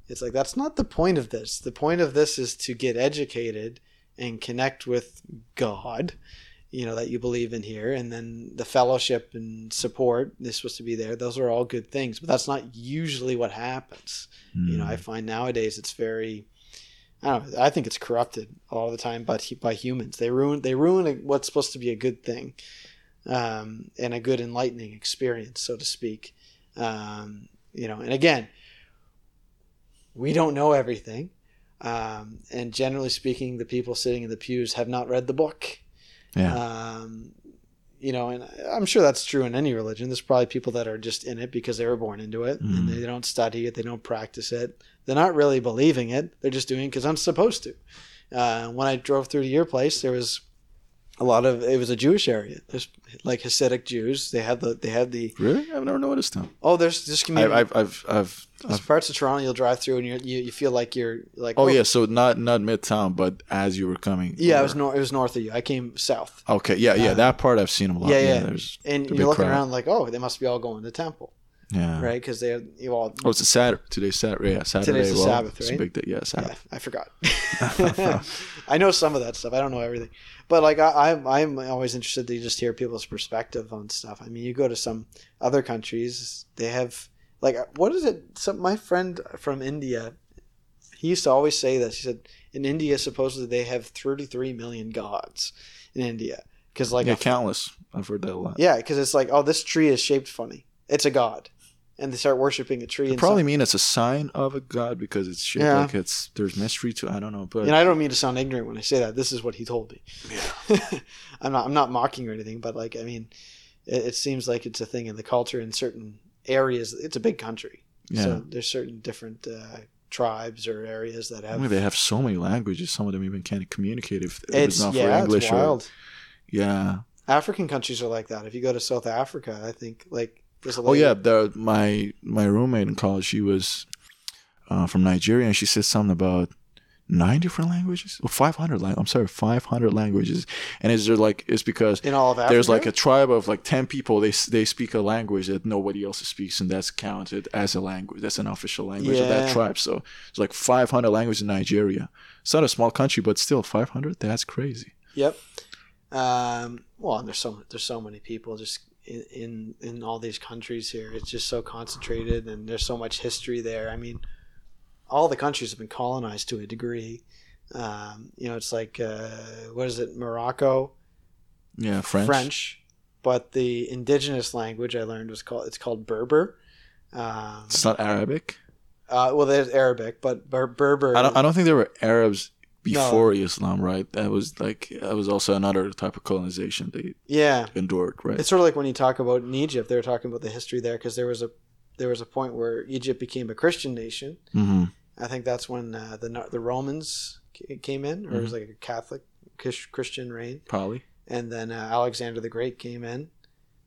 It's like that's not the point of this. The point of this is to get educated and connect with God, you know, that you believe in here, and then the fellowship and support is supposed to be there. Those are all good things, but that's not usually what happens. You know, Mm. I find nowadays it's very, I don't know, I think it's corrupted a lot of the time, but by humans, they ruin they ruin what's supposed to be a good thing, um, and a good enlightening experience, so to speak. Um, you know, and again, we don't know everything. Um, and generally speaking, the people sitting in the pews have not read the book. Yeah. Um, you know, and I'm sure that's true in any religion. There's probably people that are just in it because they were born into it and Mhm. they don't study it, they don't practice it. They're not really believing it. They're just doing it because I'm supposed to. Uh, when I drove through to your place, there was a lot of it was a Jewish area. There's like Hasidic Jews. They had the they had the really? I've never noticed them. oh there's this community. I've, I've, I've, I've, parts of Toronto you'll drive through and you're, you you feel like you're like oh yeah. So not, not midtown, but as you were coming. yeah it was north it was north of you. I came south. Okay. Yeah. Yeah. Uh, that part I've seen a lot. yeah, Yeah. yeah. There's, and you're looking crowd. around like, oh, they must be all going to temple, yeah. right? Because they you all. Oh, it's a Saturday. Today's Saturday. Yeah. Saturday. Today's the well, Sabbath, It's a big day. Yeah. yeah, I forgot. [laughs] [laughs] I know some of that stuff. I don't know everything, but like I, I'm, I'm always interested to just hear people's perspective on stuff. I mean, you go to some other countries, they have like what is it? Some my friend from India, he used to always say this. He said in India, supposedly they have 33 million gods in India because like yeah. a countless. I've heard that a lot. Yeah, because it's like, oh, this tree is shaped funny. It's a god, and they start worshiping a tree. They probably mean it's a sign of a god because it's shaped Yeah. like it's there's mystery to. I don't know, but And I don't mean to sound ignorant when I say that. This is what he told me. yeah. [laughs] I'm not. I'm not mocking or anything, but like, I mean, it, it seems like it's a thing in the culture in certain areas. It's a big country, Yeah. so there's certain different uh, tribes or areas that have I mean, they have so many languages. Some of them even can't communicate if, it's, it's not yeah, for English it's or wild. yeah. African countries are like that. If you go to South Africa, I think like there's a. Oh yeah, the, my my roommate in college, she was uh, from Nigeria, and she said something about nine different languages, or five hundred. Lang- I'm sorry, five hundred languages. And is there like it's because in all of Africa. there's like a tribe of like ten people. They they speak a language that nobody else speaks, and that's counted as a language. That's an official language of that tribe. So it's like five hundred languages in Nigeria. It's not a small country, but still five hundred. That's crazy. Yep. Um, well, and there's so there's so many people just in, in in all these countries here. It's just so concentrated, and there's so much history there. I mean, all the countries have been colonized to a degree. Um, you know, it's like uh, what is it, Morocco, Yeah, French. French, but the indigenous language I learned was called it's called Berber. Um, It's not Arabic. uh, well, there's Arabic, but Ber- Berber. I don't. I don't think there were Arabs before Islam, right? That was like that was also another type of colonization they yeah, endured, right? It's sort of like when you talk about in Egypt, they were talking about the history there because there was a there was a point where Egypt became a Christian nation. hmm I think that's when uh, the the Romans ca- came in, or it was like a Catholic Christian reign, Probably. and then uh, Alexander the Great came in.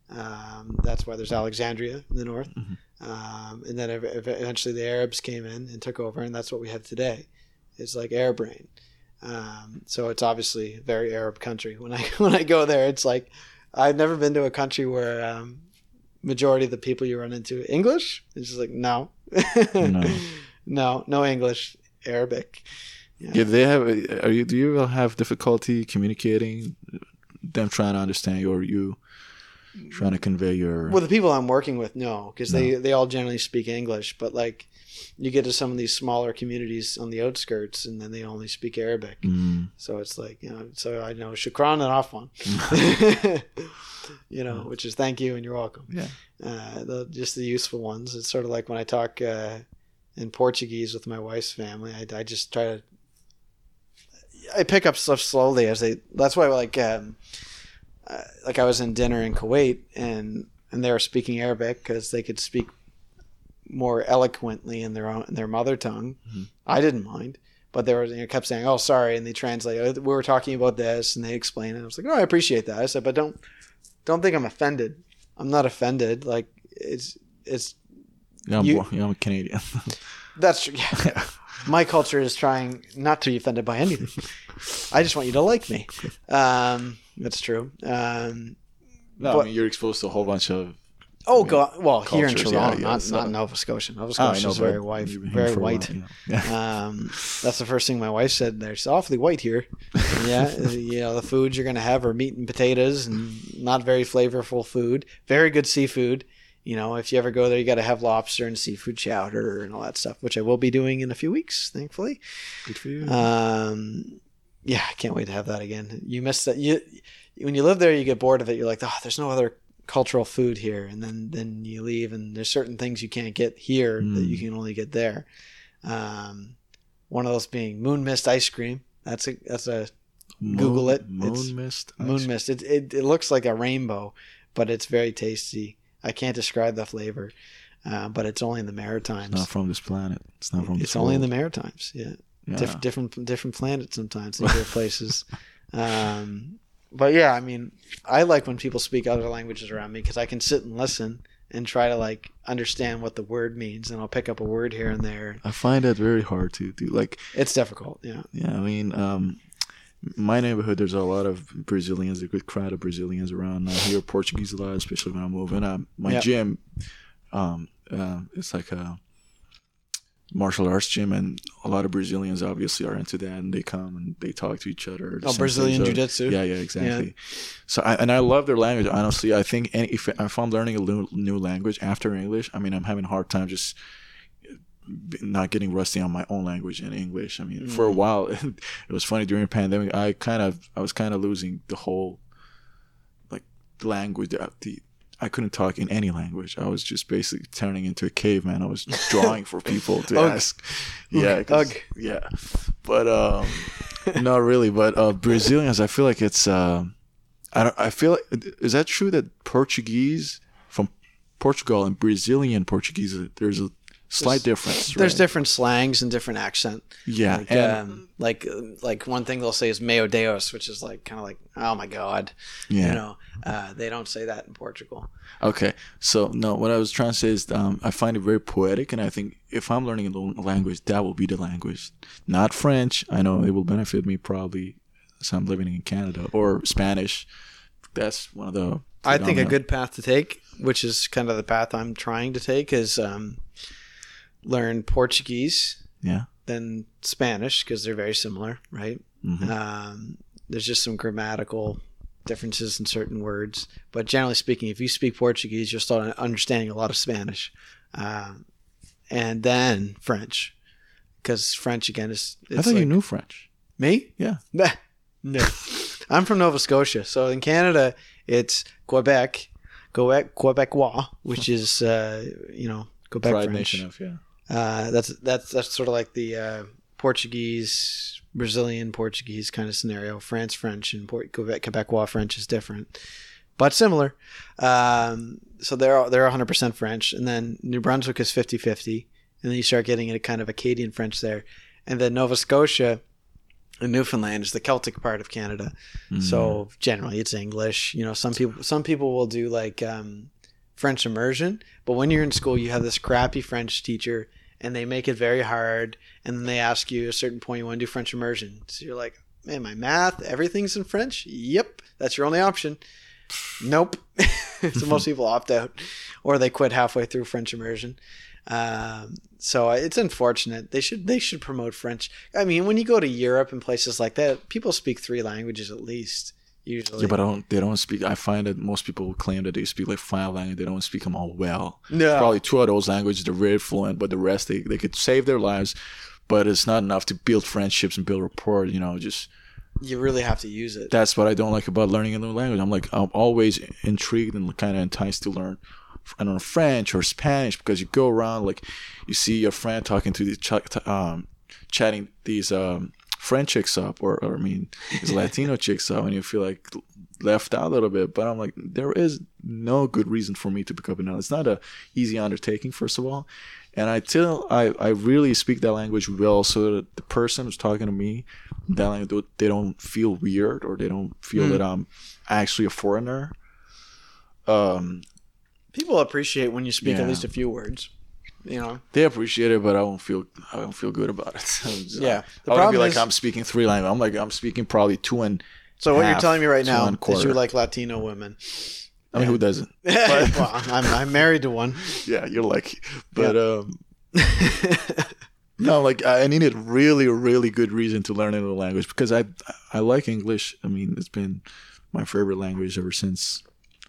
Um, that's why there's Alexandria in the north, Mhm. um, and then ev- ev- eventually the Arabs came in and took over, and that's what we have today. It's like Arab reign. Um, so it's obviously a very Arab country. When I [laughs] when I go there, it's like I've never been to a country where um, majority of the people you run into English. It's just like no, No. [laughs] no, no English, Arabic. Yeah, they have. Are you? Do you have difficulty communicating? Them trying to understand you, or you trying to convey your? Well, the people I'm working with, no, because they they all generally speak English. But like, you get to some of these smaller communities on the outskirts, and then they only speak Arabic. Mm, So it's like you know, so I know shukran and afwan, [laughs] [laughs] you know, which is thank you and you're welcome. yeah. Uh, the, just the useful ones. It's sort of like when I talk uh, in Portuguese with my wife's family. I, I just try to. I pick up stuff slowly as they. That's why like um, uh, like I was in dinner in Kuwait and and they were speaking Arabic because they could speak more eloquently in their own in their mother tongue. Mhm. I didn't mind. But they were you know, kept saying, "Oh, sorry," and they translate. "Oh, We were talking about this, and they explain it. I was like, "Oh, I appreciate that." I said, "But don't, don't think I'm offended. I'm not offended. Like it's, it's Yeah, I'm, You- yeah, I'm a Canadian. [laughs] that's true. Yeah. My culture is trying not to be offended by anything. I just want you to like me. [laughs] Um, that's true. Um, no, But- I mean you're exposed to a whole bunch of. oh, I mean, God. Well, here in Toronto, yeah, yeah, not, so- not Nova Scotia. Nova Oh, Scotia know, is very white. you've been here Very white. while, yeah. Um, that's the first thing my wife said. There, it's awfully white here. Yeah, [laughs] uh, you know the foods you're gonna have are meat and potatoes, and not very flavorful food. Very good seafood. You know, if you ever go there, you got to have lobster and seafood chowder and all that stuff, which I will be doing in a few weeks, thankfully. Good for you. Um, yeah, I can't wait to have that again. You miss that. You when you live there, you get bored of it. You're like, oh, there's no other cultural food here, and then then you leave, and there's certain things you can't get here that you Mm. can only get there. Um, one of those being moon mist ice cream. That's a that's a Google it. Moon It's mist. moon mist. It, it it looks like a rainbow, but it's very tasty. I can't describe the flavor, uh, but it's only in the Maritimes. It's not from this planet. It's not from this It's only in the. Maritimes. Yeah Yeah. diff- different different planets sometimes [laughs] different places um, but yeah i mean i like when people speak other languages around me because i can sit and listen and try to like understand what the word means and i'll pick up a word here and there I find that very hard to do. Like, it's difficult yeah yeah, I mean, um, my neighborhood, there's a lot of Brazilians, a good crowd of Brazilians around. I hear Portuguese a lot, especially when I'm moving. Um, my Yep. gym, um, uh, it's like a martial arts gym, and a lot of Brazilians obviously are into that, and they come and they talk to each other. oh brazilian jiu-jitsu Yeah, yeah, exactly. So, I, and I love their language. Honestly, I think any, if if I'm learning a new, new language after English, I mean, I'm having a hard time just not getting rusty on my own language in English. I mean, for a Mm. while, [laughs] it was funny during the pandemic. I kind of, I was kind of losing the whole, like, language. The, the I couldn't talk in any language. I was just basically turning into a caveman. I was drawing for people to Ugh. ask. Yeah, yeah. But um, not really. But uh, Brazilians, I feel like it's. Uh, I don't. I feel like is that true that Portuguese from Portugal and Brazilian Portuguese there's a slight [laughs] difference. there's right? different slangs and different accent Yeah, like, and um, like like one thing they'll say is meo deus which is like kind of like oh my god yeah. you know uh, they don't say that in portugal Okay, so no, what I was trying to say is um, I find it very poetic, and I think if I'm learning a language, that will be the language, not French. I know it will benefit me probably as I'm living in Canada or Spanish. That's one of the. I think a good path to take, which is kind of the path I'm trying to take, is um, learn Portuguese, Yeah. then Spanish because they're very similar, right? Mhm. Um, there's just some grammatical differences in certain words, but generally speaking, if you speak Portuguese, you'll start understanding a lot of Spanish, um, and then French, because French again is. I thought you knew French. me. Yeah. [laughs] No, I'm from Nova Scotia, so in Canada it's Quebec, Quebec Quebecois, which is uh, you know Quebec Pride French. nation of yeah. Uh, that's that's that's sort of like the uh, Portuguese, Brazilian Portuguese kind of scenario. France French and Port- Quebec Quebecois French is different, but similar. Um, so they're they're 100% French, and then New Brunswick is 50-50, and then you start getting into kind of Acadian French there, and then Nova Scotia. And Newfoundland is the Celtic part of Canada, Mm. so generally it's English. You know, some people some people will do like um, French immersion, but when you're in school, you have this crappy French teacher, and they make it very hard. And then they ask you at a certain point, you want to do French immersion. So you're like, man, my math, everything's in French. Yep, that's your only option. Nope. [laughs] so most people opt out, or they quit halfway through French immersion. Um, so it's unfortunate. They should they should promote French. I mean, when you go to Europe and places like that, people speak three languages at least. Usually, Yeah, but I don't. They don't speak. I find that most people claim that they speak like five languages. They don't speak them all well. no, Probably two of those languages they're very fluent, but the rest they they could save their lives, but it's not enough to build friendships and build rapport. You know, just you really have to use it. that's what I don't like about learning a new language. I'm like I'm always intrigued and kind of enticed to learn. I don't know French or Spanish because you go around like you see your friend talking to the ch- t- um, chatting these um, French chicks up or, or I mean these Latino [laughs] chicks up and you feel like left out a little bit. But I'm like there is no good reason for me to pick up another. It's not a easy undertaking first of all, and I tell I I really speak that language well so that the person who's talking to me that language they don't feel weird or they don't feel Mm. that I'm actually a foreigner. Um, People appreciate when you speak Yeah. at least a few words. You know, they appreciate it, but I don't feel I don't feel good about it. [laughs] Yeah. The I would be like is- I'm speaking three languages. I'm like I'm speaking probably two and so what you're telling me right now is you like Latino women. I mean who doesn't? [laughs] well, I'm, I'm married to one. Yeah, you're lucky. But um no, like I needed really really good reason to learn another language because I I like English. I mean it's been my favorite language ever since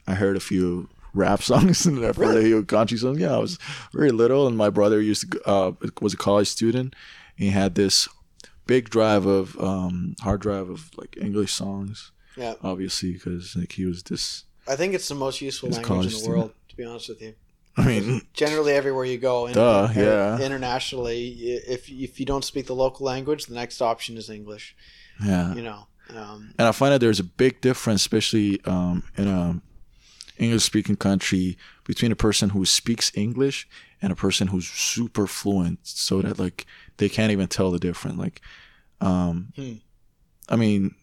I heard a few rap [laughs] songs and I've heard a country songs. Yeah, I was very little, and my brother used to uh was a college student. And he had this big drive of um hard drive of like English songs, yeah, obviously because like he was this. I think it's the most useful language in the student. world. To be honest with you, I mean, generally everywhere you go, in, Duh, in- yeah. internationally, if if you don't speak the local language, the next option is English. yeah. You know, um, and I find that there's a big difference, especially um, in a English-speaking country, between a person who speaks English and a person who's super fluent, so that like they can't even tell the difference. Like, um, Hmm. I mean,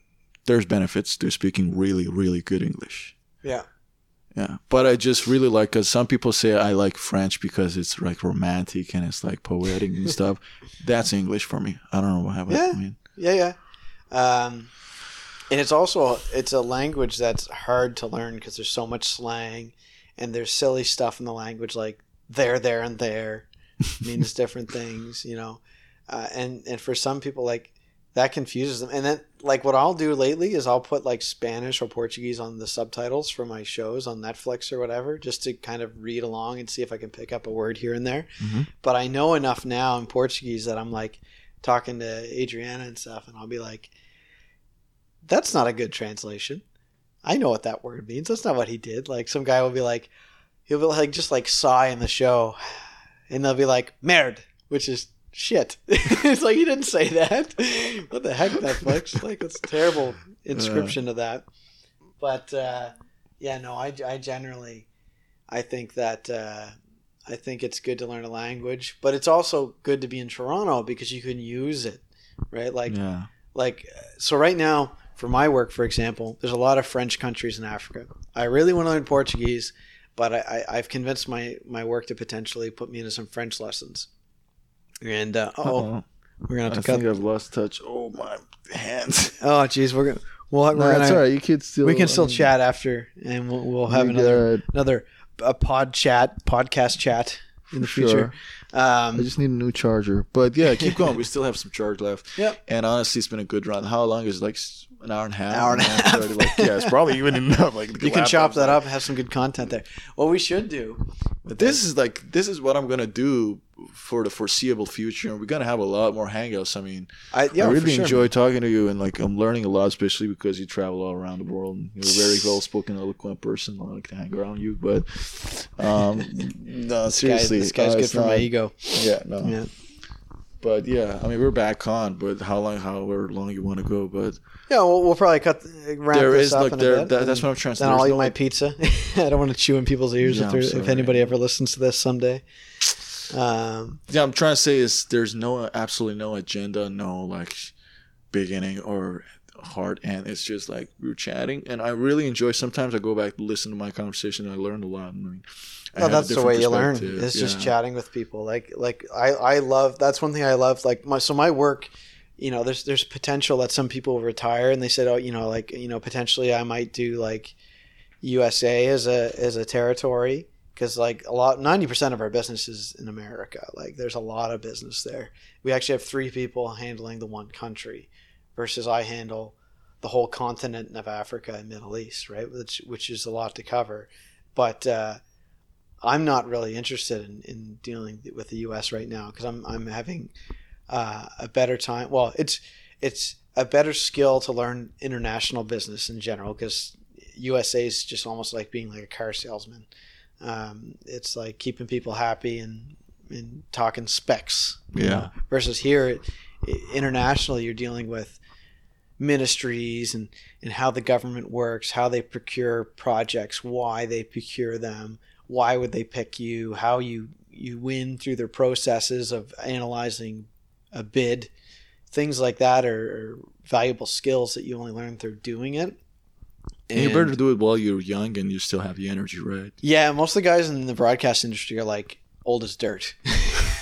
there's benefits to speaking really, really good English. yeah, Yeah, but I just really like because some people say I like French because it's like romantic and it's like poetic and stuff. [laughs] That's English for me. I don't know why. But, Yeah. I mean, yeah, yeah. Um, and it's also it's a language that's hard to learn because there's so much slang, and there's silly stuff in the language like there, there, and there [laughs] means different things, you know. Uh, and and for some people, like that confuses them. And then like what I'll do lately is I'll put like Spanish or Portuguese on the subtitles for my shows on Netflix or whatever, just to kind of read along and see if I can pick up a word here and there. Mhm. But I know enough now in Portuguese that I'm like talking to Adriana and stuff, and I'll be like, "That's not a good translation. I know what that word means. That's not what he did." Like some guy will be like, he'll be like just like sigh in the show, and they'll be like "merd," which is shit. [laughs] it's like you didn't say that. what the heck, Netflix? [laughs] Like that's a terrible inscription of that. But uh, yeah, no, I, I generally, I think that uh, I think it's good to learn a language, but it's also good to be in Toronto because you can use it, right? Like yeah, like so right now for my work for example there's a lot of french countries in africa i really want to learn portuguese but I, I, i've convinced my, my work to potentially put me into some french lessons and uh, oh we're gonna I have to cut think I've lost touch. Oh my hands. [laughs] oh jeez we're gonna we'll, No, we're gonna all right. You could still. we can still I mean, chat after and we'll, we'll have another got- another a pod chat podcast chat in the future Sure. I Um, just need a new charger. But yeah, keep going. We [laughs] still have some charge left. Yep. And honestly, it's been a good run. How long is it? like an hour and a half? Hour and a half. 30, Like, yeah, it's probably even [laughs] enough. Like you can chop that up have some good content there. What we should do. But this is like this is what I'm gonna do for the foreseeable future. and We're gonna have a lot more hangouts. I mean, I, yeah, I really sure. enjoy talking to you, and like I'm learning a lot, especially because you travel all around the world. And you're a very well-spoken, eloquent person. I like to hang around you, but um, [laughs] no, seriously, this guy's uh, good for my ego. Yeah, no, Yeah. But yeah, I mean we're back on, but how long, however long you want to go, but Yeah, we'll, we'll probably cut wrap there this is up there. That, that's what I'm trying to say. then I'll eat no, my pizza. [laughs] I don't want to chew in people's ears Yeah, if, if anybody ever listens to this someday. Um, Yeah, I'm trying to say is there's no absolutely no agenda, no like beginning or heart and It's just like we're chatting, and I really enjoy. Sometimes I go back to listen to my conversation. and I learned a lot. I mean, I no, that's the way you learn. It's just chatting with people. Like like I I love that's one thing I love. Like my so my work. You know, there's there's potential that some people retire, and they said, oh, you know, like you know, potentially I might do like USA as a as a territory because like a lot 90% of our business is in America. Like there's a lot of business there. We actually have three people handling the one country versus I handle the whole continent of Africa and Middle East, right? Which which is a lot to cover. But uh, I'm not really interested in, in dealing with the US right now because I'm I'm having uh, a better time. Well, it's it's a better skill to learn international business in general because USA is just almost like being like a car salesman. Um, it's like keeping people happy and and talking specs. Yeah. know, Versus here, internationally, you're dealing with ministries and and how the government works, how they procure projects, why they procure them, why would they pick you, how you you win through their processes of analyzing a bid, things like that are, are valuable skills that you only learn through doing it. And you better do it while you're young and you still have the energy, right? Yeah, most of the guys in the broadcast industry are like old as dirt. [laughs]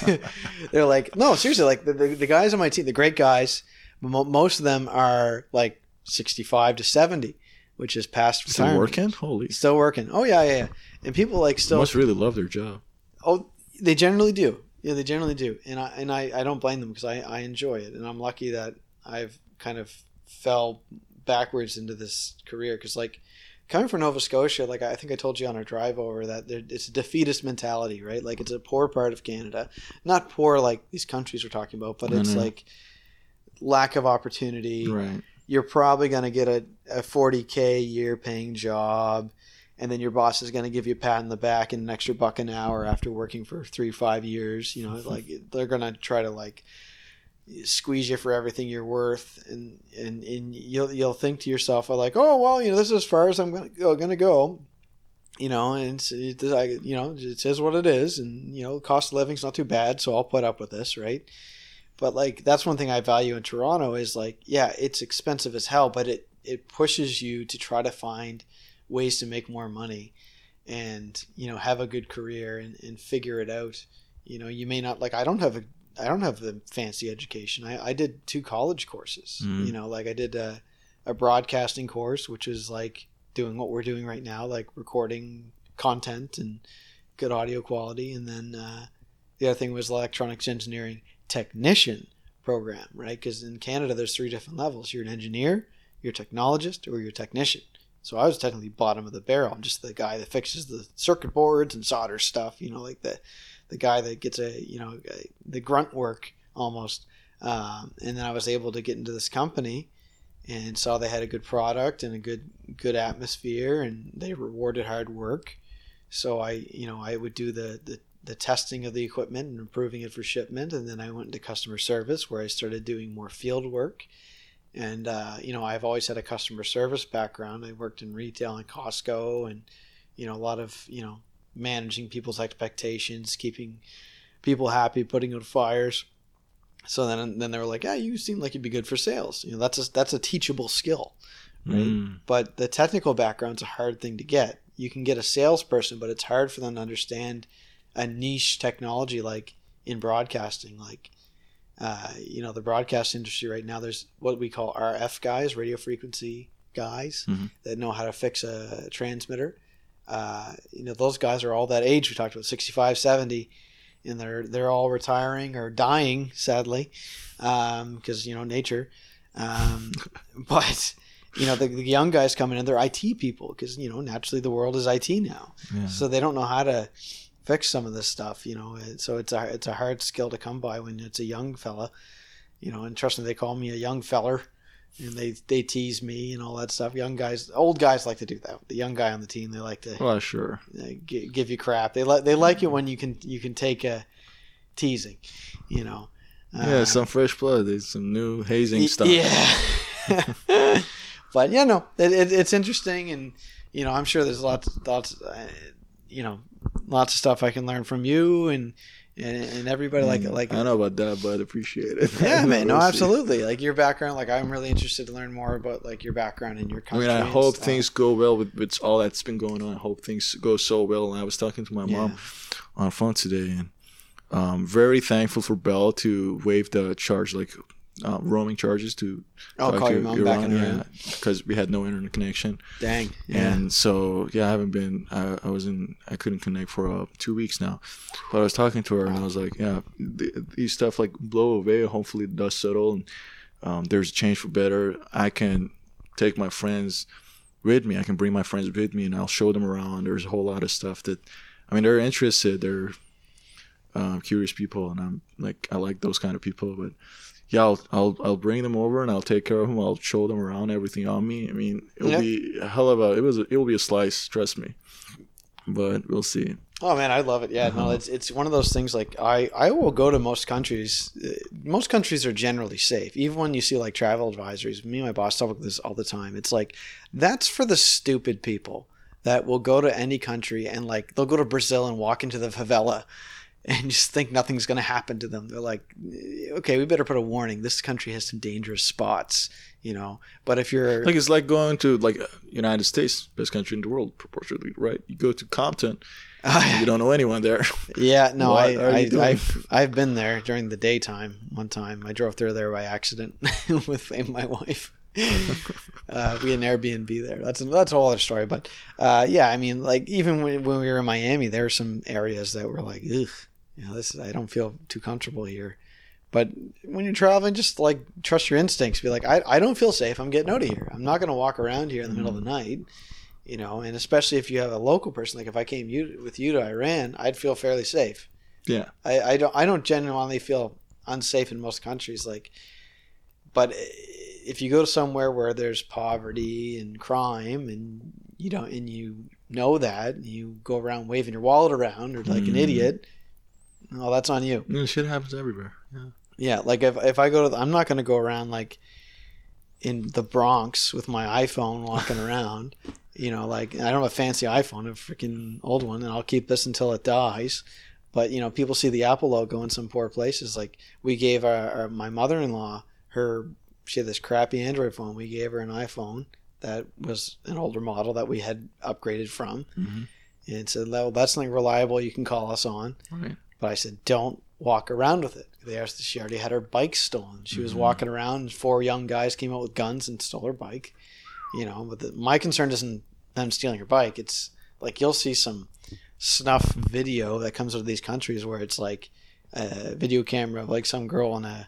[laughs] They're like, no, seriously, like the, the, the guys on my team, the great guys, most of them are like 65 to 70, which is past Still retirement. working? Holy. Still working. Oh, yeah, yeah, yeah. And people like still, must really love their job. oh, they generally do. Yeah, they generally do. And I, and I, I don't blame them because I, I enjoy it. And I'm lucky that I've kind of fell backwards into this career because like coming from Nova Scotia, like I think I told you on our drive over that there, it's a defeatist mentality, right? Like it's a poor part of Canada, not poor like these countries we're talking about, but it's like lack of opportunity. Right. You're probably going to get a, a 40K year paying job, and then your boss is going to give you a pat in the back and an extra buck an hour after working for three five years. You know, [laughs] like they're going to try to like squeeze you for everything you're worth and and, and you'll you'll think to yourself like oh well you know this is as far as I'm gonna go gonna go you know and it's, it, I, you know it says what it is and you know cost of living's not too bad so I'll put up with this right but like that's one thing I value in Toronto is like yeah it's expensive as hell but it it pushes you to try to find ways to make more money and you know have a good career and, and figure it out you know you may not like I don't have a I don't have the fancy education. I, I did two college courses. Mm. You know, like I did a, a broadcasting course, which is like doing what we're doing right now, like recording content and good audio quality. And then uh, the other thing was electronics engineering technician program, right? Because in Canada, there's three different levels. You're an engineer, you're a technologist, or you're a technician. So I was technically bottom of the barrel. I'm just the guy that fixes the circuit boards and solder stuff. You know, like the the guy that gets a you know the grunt work almost. Um, and then I was able to get into this company and saw they had a good product and a good good atmosphere and they rewarded hard work. So I you know I would do the the, the testing of the equipment and improving it for shipment, and then I went into customer service where I started doing more field work. And uh, you know I've always had a customer service background. I worked in retail and Costco and you know a lot of you know managing people's expectations, keeping people happy, putting out fires. So then, then they were like, "Yeah, you seem like you'd be good for sales. You know, that's a that's a teachable skill, right? Mm. But the technical background's a hard thing to get. You can get a salesperson, but it's hard for them to understand a niche technology like in broadcasting. Like, uh, you know, the broadcast industry right now, there's what we call RF guys, radio frequency guys, Mhm. that know how to fix a transmitter uh, you know those guys are all that age we talked about 65 70 and they're they're all retiring or dying, sadly, because you know nature. Um, [laughs] but you know the, the young guys coming in, they're IT people because you know naturally the world is IT now, Yeah. so they don't know how to fix some of this stuff. You know, so it's a it's a hard skill to come by when it's a young fella. You know, and trust me, they call me a young feller and they they tease me and all that stuff. Young guys, old guys like to do that. The young guy on the team, they like to Well, sure. give you crap. They like they like it when you can you can take a teasing, you know. yeah, Uh, some fresh blood. There's some new hazing y- stuff. Yeah. [laughs] but yeah, no, it, it, it's interesting, and you know, I'm sure there's lots lots, uh, you know, lots of stuff I can learn from you and and, and everybody like Mm, like I know about that, but I appreciate it. [laughs] yeah, man. No, absolutely. Like your background, like I'm really interested to learn more about like your background and your country. I mean, I hope stuff. things go well with, with all that's been going on. I hope things go so well. And I was talking to my Yeah. mom on the phone today, and um, very thankful for Bell to waive the charge, like uh, roaming charges to I'll talk call to your mom back in yeah, Iran. because we had no internet connection. Dang. Yeah. And so, yeah, I haven't been. I, I was in. I couldn't connect for uh, two weeks now. But I was talking to her, and I was like, "Yeah, th- these stuff like blow away. Hopefully, the dust settle, and um, there's a change for better. I can take my friends with me. I can bring my friends with me, and I'll show them around. There's a whole lot of stuff that, I mean, they're interested. They're um, curious people, and I'm like, I like those kind of people. But yeah, I'll, I'll I'll bring them over and I'll take care of them. I'll show them around everything on me. I mean, it'll Yeah. be a hell of a it was it will be a slice, trust me. But we'll see. Oh man, I love it. Yeah, no, Uh-huh. it's it's one of those things. Like I I will go to most countries. Uh, Most countries are generally safe. Even when you see like travel advisories, me and my boss talk about this all the time. It's like that's for the stupid people that will go to any country and like they'll go to Brazil and walk into the favela and just think nothing's going to happen to them. They're like, okay, we better put a warning. This country has some dangerous spots, you know. But if you're Like it's like going to like United States, best country in the world, proportionally, right? You go to Compton, [laughs] and you don't know anyone there. Yeah, [laughs] no, I, I, I've I've been there during the daytime. One time, I drove through there by accident [laughs] with my wife. uh, we had an Airbnb there. That's that's a whole other story. But uh, yeah, I mean, like even when, when we were in Miami, there were some areas that were like, ugh, you know, this I don't feel too comfortable here. But when you're traveling, just like trust your instincts. Be like, I, I don't feel safe. I'm getting out of here. I'm not going to walk around here in the middle of the night you know and especially if you have a local person like if i came you, with you to iran i'd feel fairly safe Yeah. I, I don't i don't genuinely feel unsafe in most countries like but if you go to somewhere where there's poverty and crime and you don't and you know that and you go around waving your wallet around or like an Mm. idiot well that's on you know, shit happens everywhere. Yeah. yeah, like if if I go to, the, I'm not going to go around like in the Bronx with my iPhone walking [laughs] around. You know, like I don't have a fancy iPhone, a freaking old one, and I'll keep this until it dies. But you know, people see the Apple logo in some poor places. Like we gave our, our my mother-in-law her she had this crappy Android phone. We gave her an iPhone that was an older model that we had upgraded from, Mm-hmm. and said, "Well, that's something reliable. You can call us on." Right. But I said, don't walk around with it. They asked, she already had her bike stolen. She was Mhm. walking around, and four young guys came out with guns and stole her bike. You know, but the, my concern isn't them stealing her bike. It's like you'll see some snuff video that comes out of these countries where it's like a video camera of like some girl in a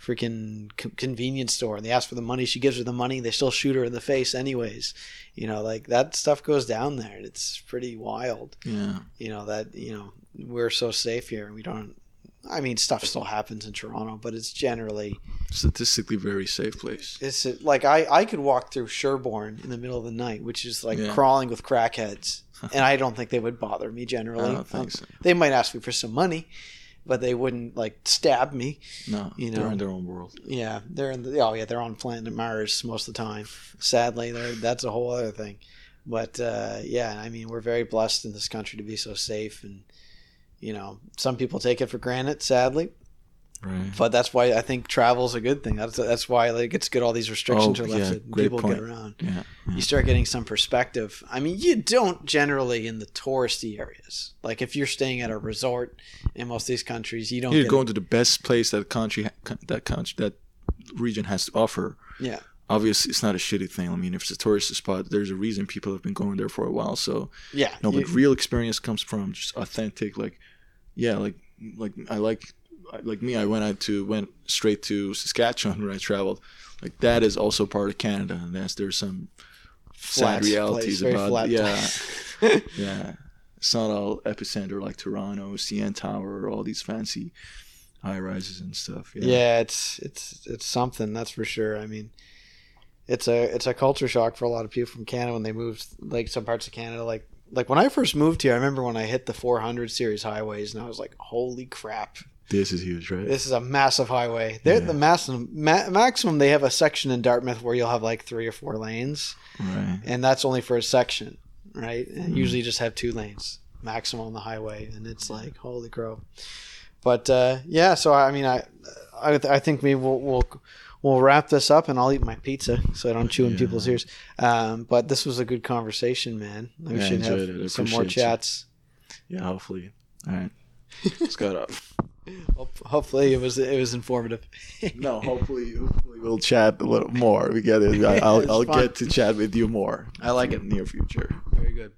freaking co- convenience store and they ask for the money she gives her the money they still shoot her in the face anyways you know like that stuff goes down there and it's pretty wild Yeah. you know that you know we're so safe here we don't i mean stuff still happens in toronto but it's generally Statistically very safe place. it's like i i could walk through sherbourne in the middle of the night which is like Yeah. crawling with crackheads and i don't think they would bother me I generally don't think Um, so. they might ask me for some money but they wouldn't like stab me No, you they're know. in their own world. yeah they're in the oh yeah they're on planet mars most of the time sadly that's a whole other thing but uh, yeah i mean we're very blessed in this country to be so safe and you know some people take it for granted sadly Right. but that's why i think travel is a good thing that's that's why like it's good all these restrictions Oh, are lifted great people point. get around Yeah. you start getting some perspective i mean you don't generally in the touristy areas like if you're staying at a resort in most of these countries you don't You're get going to the best place that country that country that region has to offer. yeah Obviously, it's not a shitty thing. I mean, if it's a tourist spot, there's a reason people have been going there for a while. So yeah no, but you- real experience comes from just authentic, like, yeah, like like I like like me. I went out to went straight to Saskatchewan when I traveled. Like that is also part of Canada, and that's there's some sad Flat realities place, about flat yeah [laughs] yeah. [laughs] It's not all epicenter like Toronto, CN Tower, all these fancy high rises and stuff. Yeah. yeah, it's it's it's something that's for sure. I mean, it's a it's a culture shock for a lot of people from Canada when they moved like some parts of Canada. Like like when I first moved here, I remember when I hit the 400 series highways, and I was like, "Holy crap! This is huge, right? This is a massive highway." They're Yeah. the maximum ma- maximum. They have a section in Dartmouth where you'll have like three or four lanes, right. and that's only for a section, right? And Mhm. Usually, you just have two lanes maximum on the highway, and it's like, "Holy crow!" But uh, yeah, so I mean, I I, I think maybe we'll, we'll we'll wrap this up, and I'll eat my pizza so I don't chew in Yeah. people's ears. Um, but this was a good conversation, man. We Yeah, should have. Some more appreciate you. chats. Yeah, hopefully. All right. Let's go up. [laughs] Hopefully, it was it was informative. No, hopefully, hopefully we'll chat a little more. We get it. [laughs] I'll, I'll fun. get to chat with you more. I like it in the near future. Very good.